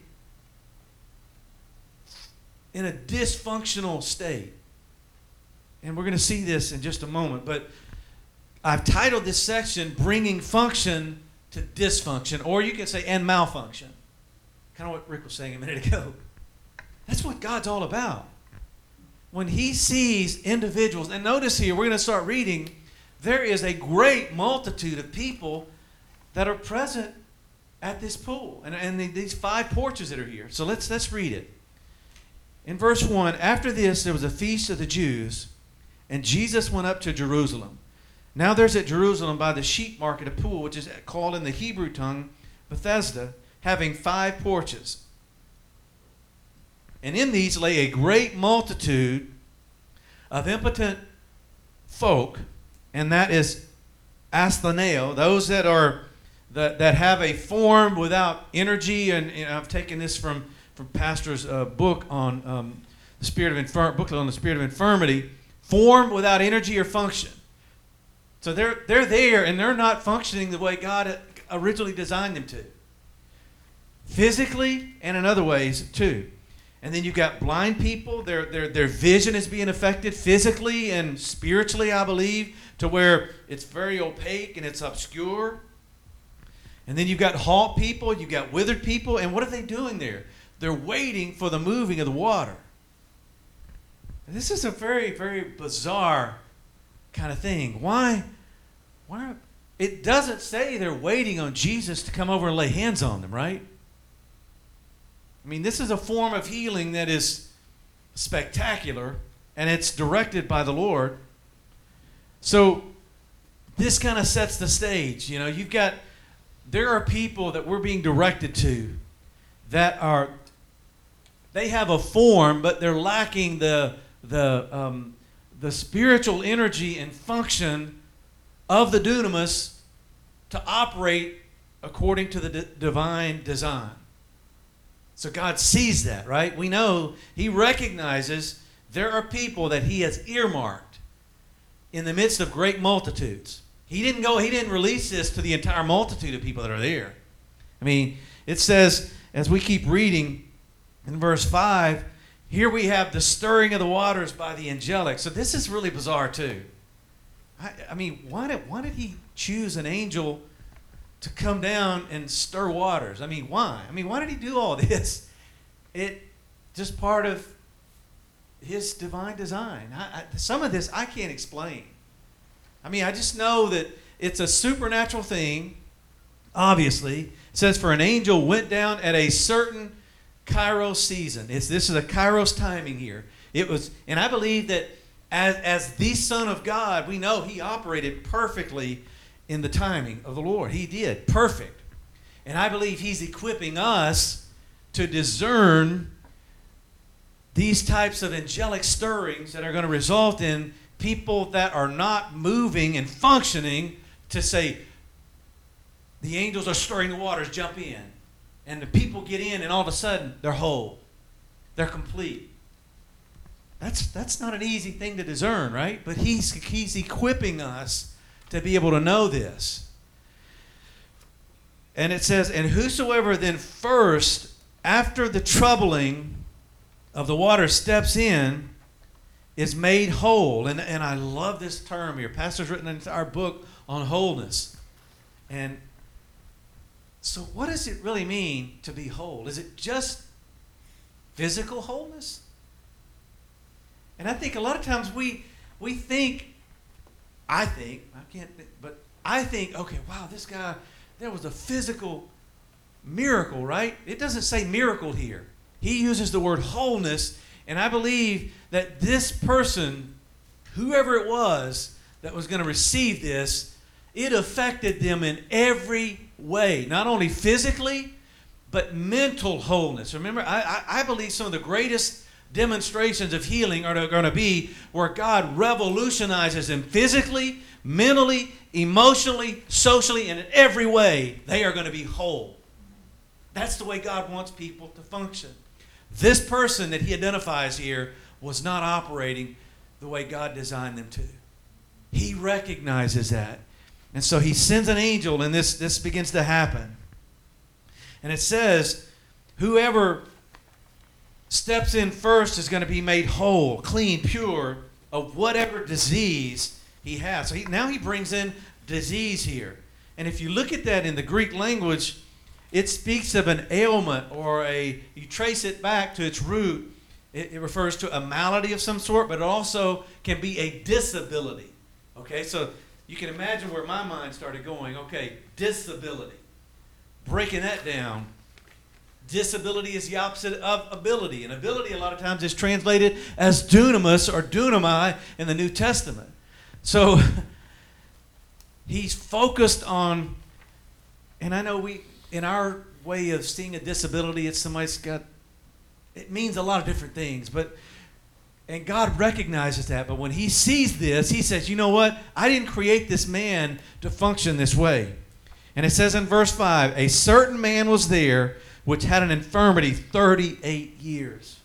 in a dysfunctional state. And we're going to see this in just a moment, but I've titled this section Bringing Function to Dysfunction, or you can say and malfunction. Kind of what Rick was saying a minute [LAUGHS] ago. That's what God's all about. When He sees individuals, and notice here, we're going to start reading, there is a great multitude of people that are present at this pool and, and the- these five porches that are here. So let's, let's read it. In verse 1, after this, there was a feast of the Jews, and Jesus went up to Jerusalem. Now there's at Jerusalem by the sheep market a pool, which is called in the Hebrew tongue Bethesda, having five porches. And in these lay a great multitude of impotent folk, and that is astheneo, those that are that, that have a form without energy. And, and I've taken this from from Pastor's uh, book on um, the spirit of infirm booklet on the spirit of infirmity, form without energy or function. So they're they're there and they're not functioning the way God originally designed them to. Physically and in other ways too. And then you've got blind people, their, their, their vision is being affected physically and spiritually, I believe, to where it's very opaque and it's obscure. And then you've got halt people, you've got withered people, and what are they doing there? They're waiting for the moving of the water. This is a very, very bizarre kind of thing. Why? Why? It doesn't say they're waiting on Jesus to come over and lay hands on them, right? I mean, this is a form of healing that is spectacular and it's directed by the Lord. So, this kind of sets the stage. You know, you've got, there are people that we're being directed to that are, they have a form, but they're lacking the, the, um, the spiritual energy and function of the dunamis to operate according to the d- divine design. So God sees that, right? We know He recognizes there are people that He has earmarked in the midst of great multitudes. He didn't go, He didn't release this to the entire multitude of people that are there. I mean, it says, as we keep reading in verse 5, here we have the stirring of the waters by the angelic. So this is really bizarre, too. I, I mean, why did, why did He choose an angel? to come down and stir waters. I mean, why? I mean, why did he do all [LAUGHS] this? It just part of his divine design. I, I, some of this I can't explain. I mean, I just know that it's a supernatural thing. Obviously, it says for an angel went down at a certain Kairos season. It's, this is a Kairos timing here. It was, and I believe that as, as the Son of God, we know he operated perfectly in the timing of the Lord. He did. Perfect. And I believe He's equipping us to discern these types of angelic stirrings that are going to result in people that are not moving and functioning to say, the angels are stirring the waters, jump in. And the people get in, and all of a sudden, they're whole, they're complete. That's, that's not an easy thing to discern, right? But he's, he's equipping us to be able to know this. And it says, And whosoever then first, after the troubling of the water, steps in, is made whole. And, and I love this term here. Pastor's written an entire book on wholeness. And so, what does it really mean to be whole? Is it just physical wholeness? And I think a lot of times we, we think I think, I can't, think, but I think, okay, wow, this guy, there was a physical miracle, right? It doesn't say miracle here. He uses the word wholeness, and I believe that this person, whoever it was that was going to receive this, it affected them in every way, not only physically, but mental wholeness. Remember, I, I, I believe some of the greatest demonstrations of healing are going to be where God revolutionizes them physically, mentally, emotionally, socially, and in every way. They are going to be whole. That's the way God wants people to function. This person that he identifies here was not operating the way God designed them to. He recognizes that. And so he sends an angel, and this, this begins to happen. And it says, whoever steps in first is going to be made whole, clean, pure of whatever disease he has. So he, now he brings in disease here. And if you look at that in the Greek language, it speaks of an ailment or a, you trace it back to its root. It, it refers to a malady of some sort, but it also can be a disability. Okay, so you can imagine where my mind started going. Okay, disability. Breaking that down, disability is the opposite of ability. And ability, a lot of times, is translated as dunamis or dunamai in the New Testament. So [LAUGHS] he's focused on, and I know we, in our way of seeing a disability, it's somebody's got, it means a lot of different things, but, and God recognizes that, but when he sees this, he says, you know what? I didn't create this man to function this way. And it says in verse 5 a certain man was there which had an infirmity 38 years.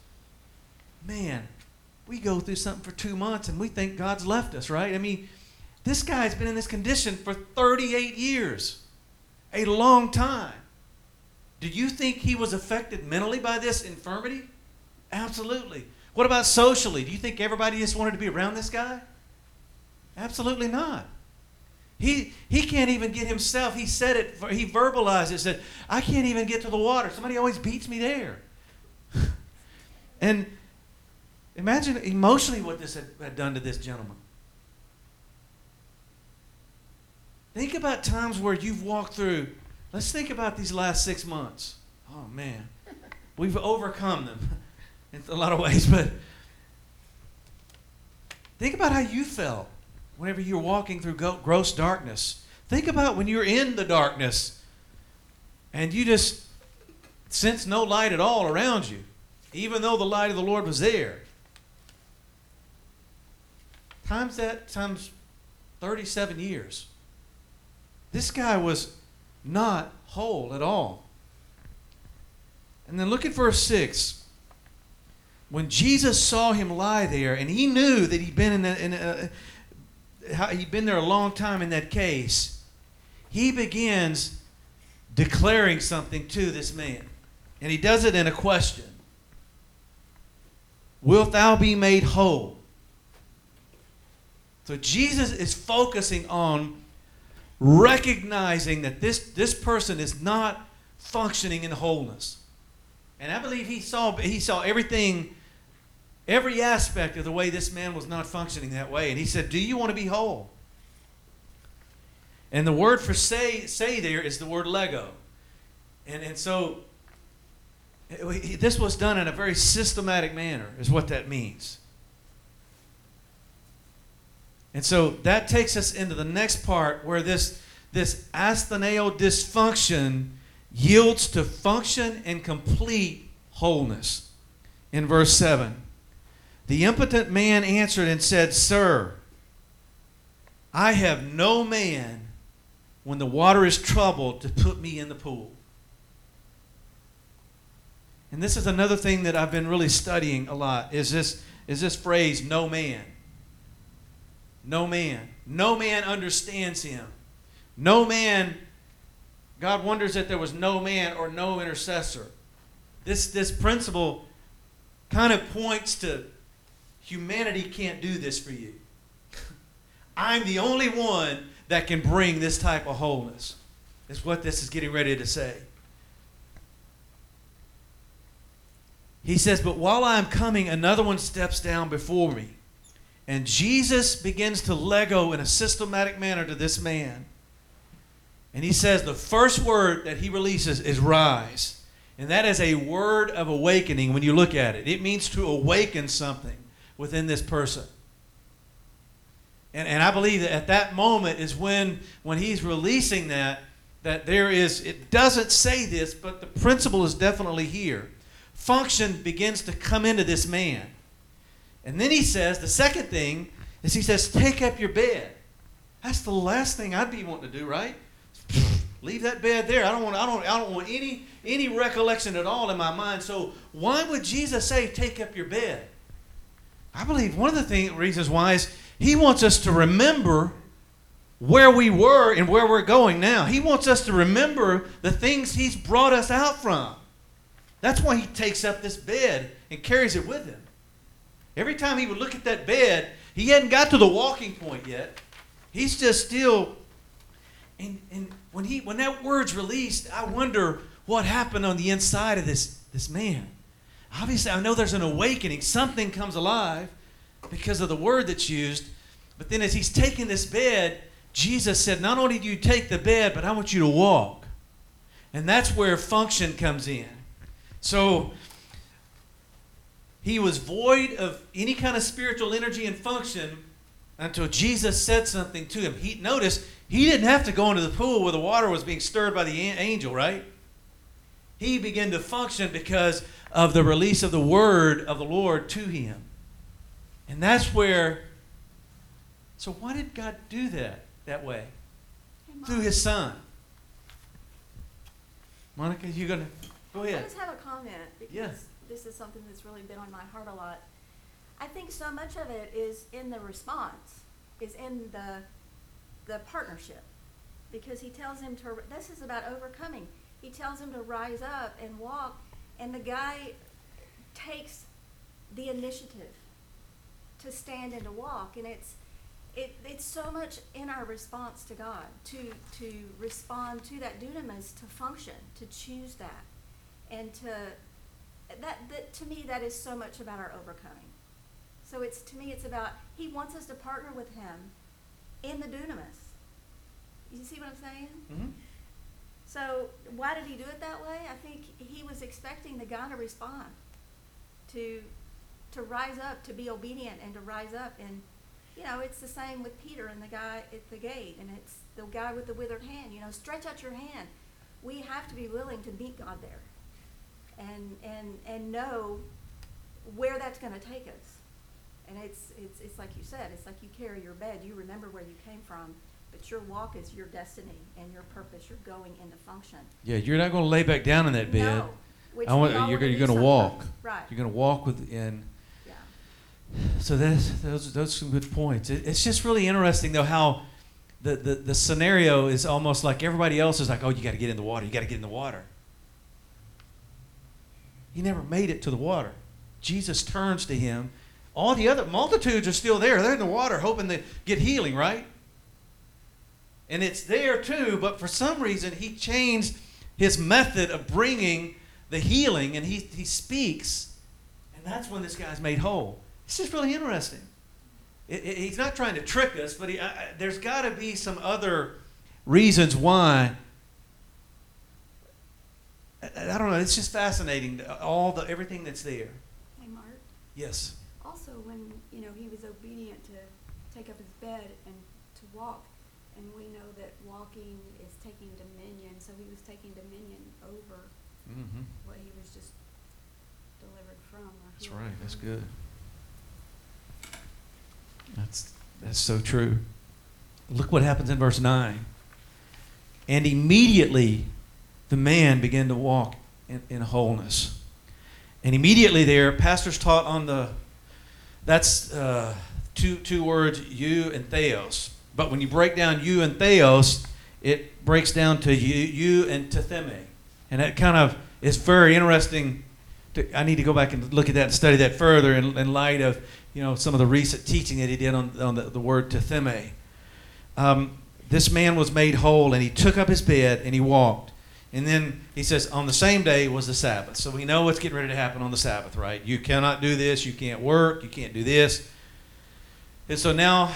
Man, we go through something for two months and we think God's left us, right? I mean, this guy's been in this condition for 38 years, a long time. Do you think he was affected mentally by this infirmity? Absolutely. What about socially? Do you think everybody just wanted to be around this guy? Absolutely not. He, he can't even get himself, he said it, he verbalized it, said, I can't even get to the water. Somebody always beats me there. [LAUGHS] and imagine emotionally what this had, had done to this gentleman. Think about times where you've walked through, let's think about these last six months. Oh man, we've overcome them [LAUGHS] in a lot of ways, but think about how you felt whenever you're walking through gross darkness. Think about when you're in the darkness and you just sense no light at all around you, even though the light of the Lord was there. Times that, times 37 years. This guy was not whole at all. And then look at verse 6. When Jesus saw him lie there, and he knew that he'd been in, a, in a, he'd been there a long time in that case, he begins declaring something to this man. And he does it in a question Wilt thou be made whole? So Jesus is focusing on recognizing that this, this person is not functioning in wholeness. And I believe he saw, he saw everything, every aspect of the way this man was not functioning that way. And he said, Do you want to be whole? And the word for say, say there is the word lego. And, and so this was done in a very systematic manner, is what that means. And so that takes us into the next part where this, this astheneo dysfunction yields to function and complete wholeness. In verse 7, the impotent man answered and said, Sir, I have no man when the water is troubled to put me in the pool. And this is another thing that I've been really studying a lot is this, is this phrase, no man. No man. No man understands him. No man, God wonders that there was no man or no intercessor. This, this principle kind of points to humanity can't do this for you. I'm the only one that can bring this type of wholeness, is what this is getting ready to say. He says, But while I am coming, another one steps down before me. And Jesus begins to lego in a systematic manner to this man. And he says the first word that he releases is rise. And that is a word of awakening when you look at it. It means to awaken something within this person. And, and I believe that at that moment is when, when he's releasing that, that there is, it doesn't say this, but the principle is definitely here. Function begins to come into this man. And then he says, the second thing is he says, take up your bed. That's the last thing I'd be wanting to do, right? [LAUGHS] Leave that bed there. I don't want I don't I don't want any any recollection at all in my mind. So why would Jesus say take up your bed? I believe one of the thing, reasons why is he wants us to remember where we were and where we're going now. He wants us to remember the things He's brought us out from. That's why He takes up this bed and carries it with Him. Every time He would look at that bed, He hadn't got to the walking point yet. He's just still. And, and when he when that word's released, I wonder what happened on the inside of this this man. Obviously, I know there's an awakening. Something comes alive because of the word that's used. But then as he's taking this bed, Jesus said, Not only do you take the bed, but I want you to walk. And that's where function comes in. So he was void of any kind of spiritual energy and function until Jesus said something to him. He noticed he didn't have to go into the pool where the water was being stirred by the angel, right? He began to function because of the release of the word of the Lord to him. And that's where so why did God do that that way?
Hey,
Through his son. Monica, you're gonna go ahead.
I just have a comment because
Yeah.
this is something that's really been on my heart a lot. I think so much of it is in the response, is in the the partnership, because he tells him to. This is about overcoming. He tells him to rise up and walk, and the guy takes the initiative to stand and to walk, and it's it, it's so much in our response to God to to respond to that dunamis, to function, to choose that, and to that, that to me that is so much about our overcoming. So it's to me it's about He wants us to partner with Him in the dunamis. You see what I'm saying?
hmm
So why did He do it that way? I think He was expecting the guy to respond, to to rise up, to be obedient, and to rise up and you know, it's the same with Peter and the guy at the gate, and it's the guy with the withered hand. You know, stretch out your hand. We have to be willing to meet God there, and and and know where that's going to take us. And it's it's it's like you said. It's like you carry your bed. You remember where you came from, but your walk is your destiny and your purpose. You're going into function.
Yeah, you're not going to lay back down in that bed.
No, which
I want,
all
you're,
wanna
gonna- you're going to walk.
Right.
You're going to walk within.
yeah.
So that's, those, those are some good points. It, it's just really interesting, though, how the, the, the scenario is almost like everybody else is like, oh, you got to get in the water. You got to get in the water. He never made it to the water. Jesus turns to him. All the other multitudes are still there. They're in the water hoping to get healing, right? And it's there too, but for some reason he changed his method of bringing the healing and he, he speaks, and that's when this guy's made whole. It's just really interesting. It, it- he's not trying to trick us, but he, I, there's got to be some other reasons why. I, I don't know. It's just fascinating. All the everything that's there.
Hey, Mark,
Yes.
also when, you know, he was obedient to take up his bed and to walk, and we know that walking is taking dominion, so he was taking dominion over
Mm-hmm.
what he was just delivered from or
That's
healed
right. That's good. That's that's so true. Look what happens in verse 9. And immediately the man began to walk in, in wholeness. And immediately there, pastors taught on the that's uh, two two words, you and theos. But when you break down you and theos, it breaks down to you, you and tithemi. And that kind of is very interesting. I need to go back and look at that and study that further in, in light of you know some of the recent teaching that he did on, on the, the word tithemi. Um, this man was made whole and he took up his bed and he walked. And then he says, on the same day was the Sabbath. So we know what's getting ready to happen on the Sabbath, right? You cannot do this, you can't work, you can't do this. And so now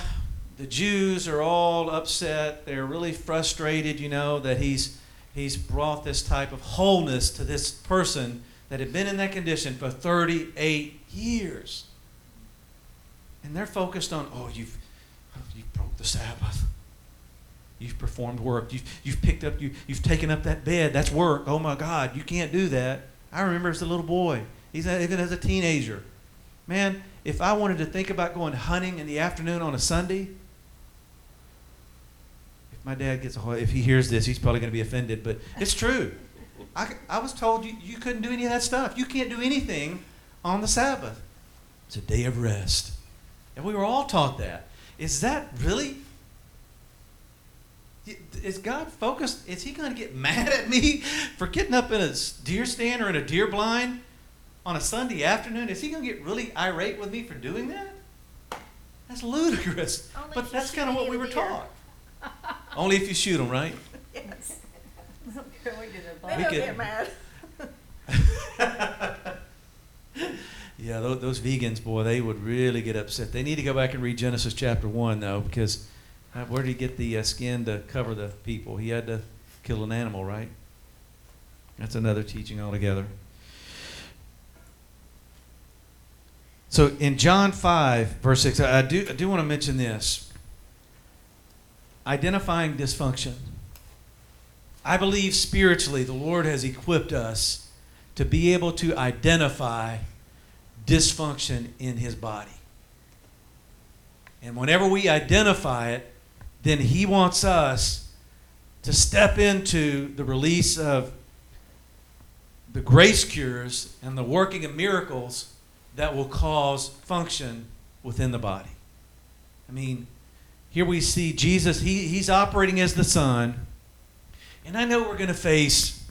the Jews are all upset. They're really frustrated, you know, that he's he's brought this type of wholeness to this person that had been in that condition for 38 years. And they're focused on, oh, you've you broke the Sabbath. You've performed work. You've, you've picked up, you, you've taken up that bed. That's work. Oh my God, you can't do that. I remember as a little boy, he's even as a teenager. Man, if I wanted to think about going hunting in the afternoon on a Sunday, if my dad gets a hold, if he hears this, he's probably going to be offended, but it's true. I, I was told you, you couldn't do any of that stuff. You can't do anything on the Sabbath. It's a day of rest. And we were all taught that. Is that really is God focused? Is He going to get [LAUGHS] mad at me for getting up in a deer stand or in a deer blind on a Sunday afternoon? Is He going to get really irate with me for doing that? That's ludicrous.
Only
but that's kind of what we were
the ear.
taught. [LAUGHS] Only if you shoot them, right?
Yes. [LAUGHS]
it
They
We
don't
could-
get mad. [LAUGHS]
Yeah, those, those vegans, boy, they would really get upset. They need to go back and read Genesis chapter 1, though, because uh, where did he get the uh, skin to cover the people? He had to kill an animal, right? That's another teaching altogether. So in John 5, verse 6, I I do, I do want to mention this identifying dysfunction. I believe spiritually the Lord has equipped us to be able to identify dysfunction in his body. And whenever we identify it, then he wants us to step into the release of the grace cures and the working of miracles that will cause function within the body. I mean, here we see Jesus, he, he's operating as the Son. And I know we're going to face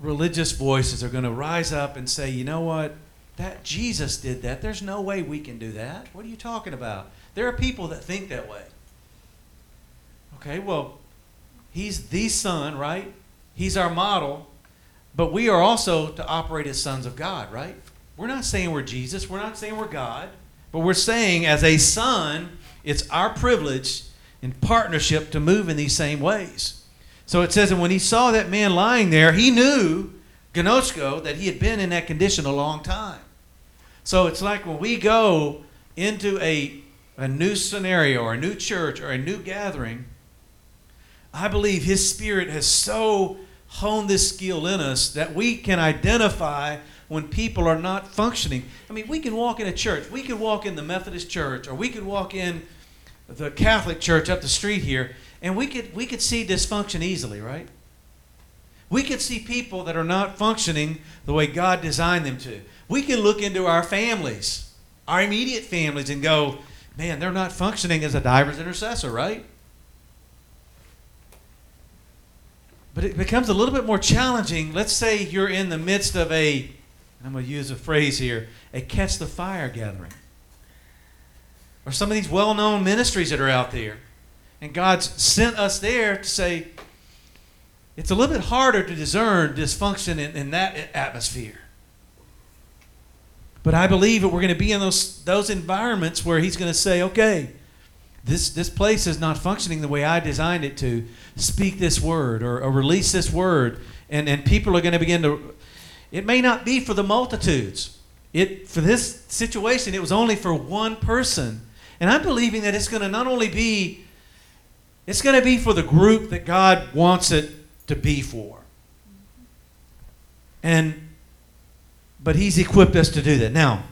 religious voices are going to rise up and say, you know what? That Jesus did that. There's no way we can do that. What are you talking about? There are people that think that way. Okay, well, he's the son, right? He's our model, but we are also to operate as sons of God, right? We're not saying we're Jesus, we're not saying we're God, but we're saying as a son, it's our privilege in partnership to move in these same ways. So it says that when he saw that man lying there, he knew, Ginosko, that he had been in that condition a long time. So it's like when we go into a, a new scenario or a new church or a new gathering, I believe his spirit has so honed this skill in us that we can identify when people are not functioning. I mean, we can walk in a church, we could walk in the Methodist church, or we could walk in the Catholic church up the street here, and we could we could see dysfunction easily, right? We could see people that are not functioning the way God designed them to. We can look into our families, our immediate families, and go, man, they're not functioning as a diver's intercessor, right? But it becomes a little bit more challenging. Let's say you're in the midst of a, I'm going to use a phrase here, a catch the fire gathering. Or some of these well known ministries that are out there. And God's sent us there to say, it's a little bit harder to discern dysfunction in, in that atmosphere. But I believe that we're going to be in those, those environments where He's going to say, okay, this, this place is not functioning the way I designed it to. Speak this word or, or release this word. And, and people are going to begin to. It may not be for the multitudes. It, for this situation, it was only for one person. And I'm believing that it's going to not only be, it's going to be for the group that God wants it to be for. And, but He's equipped us to do that. Now,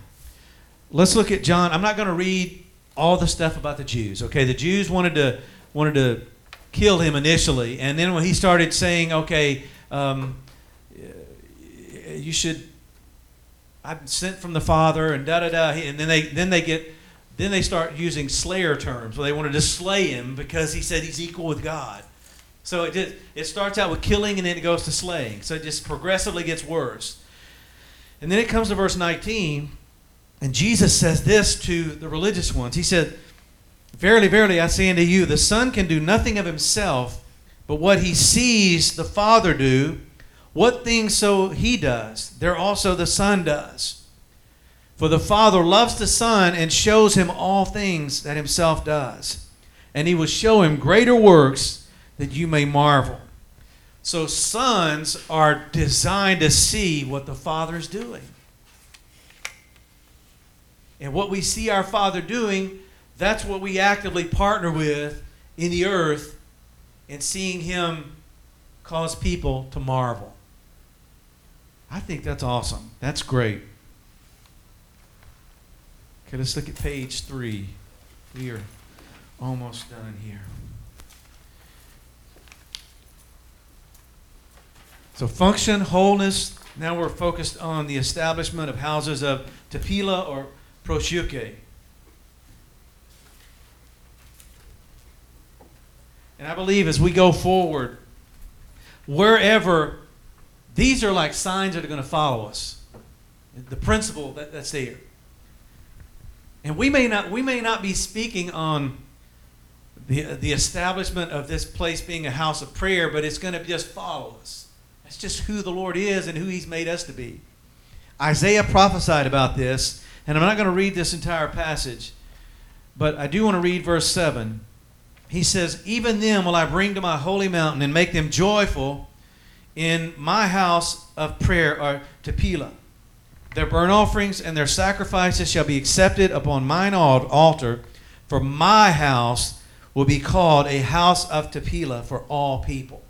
let's look at John. I'm not going to read all the stuff about the Jews. Okay, the Jews wanted to wanted to kill him initially, and then when he started saying, "Okay, um, you should," I'm sent from the Father, and da da da, and then they then they get then they start using slayer terms. Where they wanted to slay him because he said he's equal with God. So it just, it starts out with killing, and then it goes to slaying. So it just progressively gets worse. And then it comes to verse 19. And Jesus says this to the religious ones. He said, Verily, verily, I say unto you, the Son can do nothing of himself, but what he sees the Father do, what things so he does, there also the Son does. For the Father loves the Son and shows him all things that himself does. And he will show him greater works that you may marvel. So, sons are designed to see what the Father is doing. And what we see our Father doing, that's what we actively partner with in the earth and seeing Him cause people to marvel. I think that's awesome. That's great. Okay, let's look at page three. We are almost done here. So, function, wholeness. Now we're focused on the establishment of houses of tefillah or proseuche. And I believe as we go forward, wherever, these are like signs that are going to follow us. The principle that, that's there. And we may not we may not be speaking on the, the establishment of this place being a house of prayer, but it's going to just follow us. That's just who the Lord is and who He's made us to be. Isaiah prophesied about this, and I'm not going to read this entire passage, but I do want to read verse 7. He says, Even them will I bring to my holy mountain and make them joyful in my house of prayer, or to Tefillah. Their burnt offerings and their sacrifices shall be accepted upon mine altar, for my house will be called a house of tefillah for all people.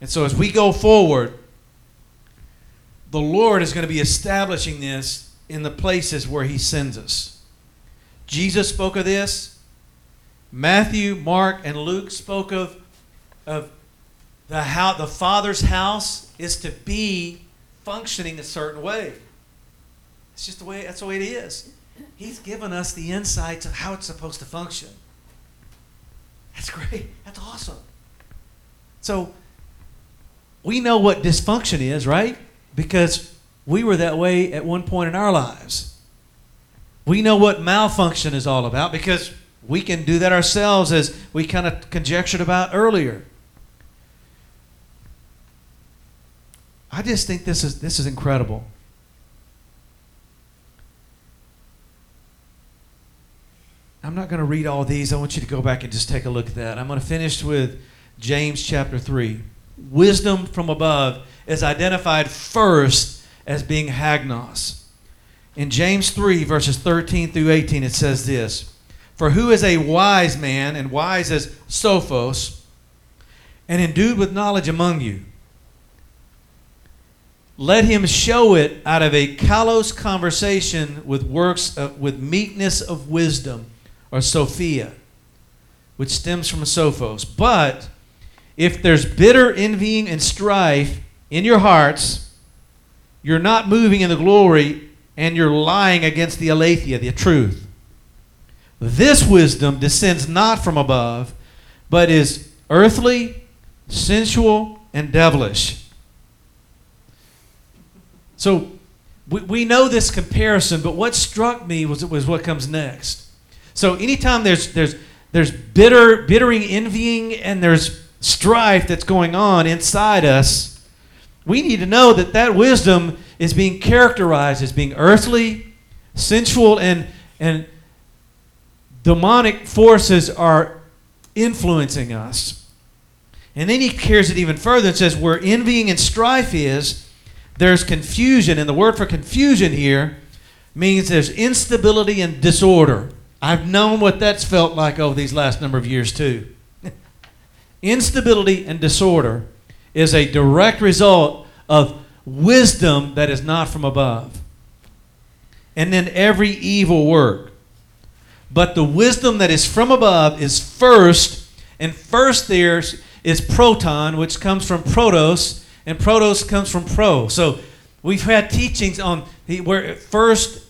And so as we go forward, the Lord is going to be establishing this in the places where He sends us. Jesus spoke of this. Matthew, Mark, and Luke spoke of, of the, how, the Father's house is to be functioning a certain way. It's just the way that's the way it is. He's given us the insights of how it's supposed to function. That's great. That's awesome. So we know what dysfunction is, right? Because we were that way at one point in our lives. We know what malfunction is all about because we can do that ourselves as we kind of conjectured about earlier. I just think this is this is incredible. I'm not going to read all these. I want you to go back and just take a look at that. I'm going to finish with James chapter 3. Wisdom from above is identified first as being hagnos. In James 3, verses 13 through 18, it says this For who is a wise man, and wise as Sophos, and endued with knowledge among you? Let him show it out of a kalos conversation with works of, with meekness of wisdom, or Sophia, which stems from Sophos. But if there's bitter envying and strife in your hearts, you're not moving in the glory and you're lying against the aletheia, the truth. This wisdom descends not from above, but is earthly, sensual, and devilish. So we, we know this comparison, but what struck me was, was what comes next. So anytime there's there's there's bitter bittering envying and there's strife that's going on inside us, we need to know that that wisdom is being characterized as being earthly, sensual, and and demonic forces are influencing us. And then he carries it even further and says, where envying and strife is, there's confusion. And the word for confusion here means there's instability and disorder. I've known what that's felt like over these last number of years, too. [LAUGHS] Instability and disorder is a direct result of wisdom that is not from above. And then every evil work. But the wisdom that is from above is first, and first there is proton, which comes from protos, and protos comes from pro. So we've had teachings on the, where first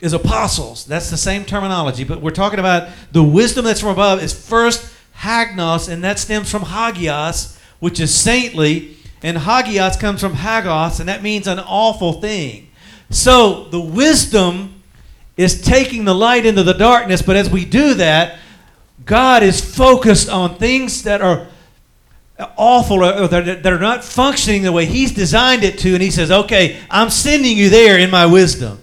is apostles. That's the same terminology, but we're talking about the wisdom that's from above is first hagnos, and that stems from hagios, which is saintly, and hagios comes from hagos, and that means an awful thing. So the wisdom is taking the light into the darkness, but as we do that, God is focused on things that are awful or that are not functioning the way He's designed it to, and He says, Okay, I'm sending you there in my wisdom.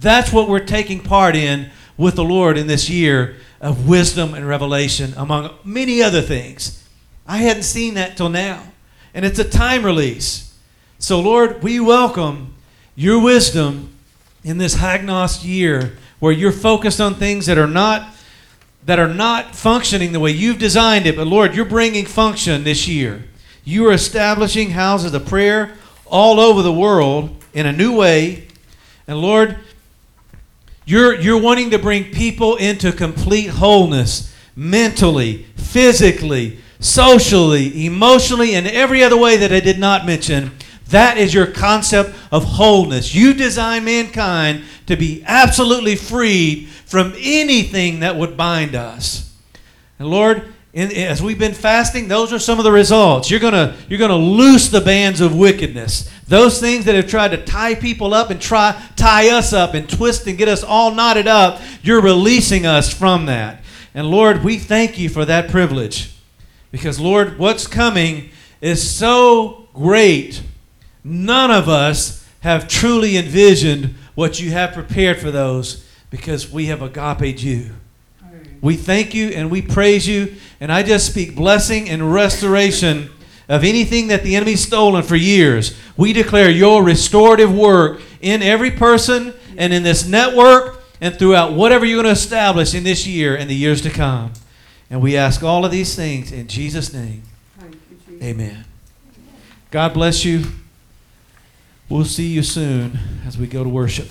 That's what we're taking part in with the Lord in this year of wisdom and revelation, among many other things. I hadn't seen that till now. And it's a time release. So, Lord, we welcome your wisdom in this Hagnos year where you're focused on things that are not that are not functioning the way you've designed it, but Lord, you're bringing function this year. You are establishing houses of prayer all over the world in a new way. And Lord, you're, you're wanting to bring people into complete wholeness mentally, physically, socially, emotionally, and every other way that I did not mention. That is your concept of wholeness. You design mankind to be absolutely freed from anything that would bind us. And Lord, in, as we've been fasting, those are some of the results. You're gonna you're gonna loose the bands of wickedness. Those things that have tried to tie people up and try tie us up and twist and get us all knotted up. You're releasing us from that. And Lord, we thank you for that privilege, because Lord, what's coming is so great. None of us have truly envisioned what you have prepared for those, because we have agape you. We thank you and we praise you. And I just speak blessing and restoration of anything that the enemy's stolen for years. We declare your restorative work in every person and in this network and throughout whatever you're going to establish in this year and the years to come. And we ask all of these things in Jesus' name. Amen. God bless you. We'll see you soon as we go to worship.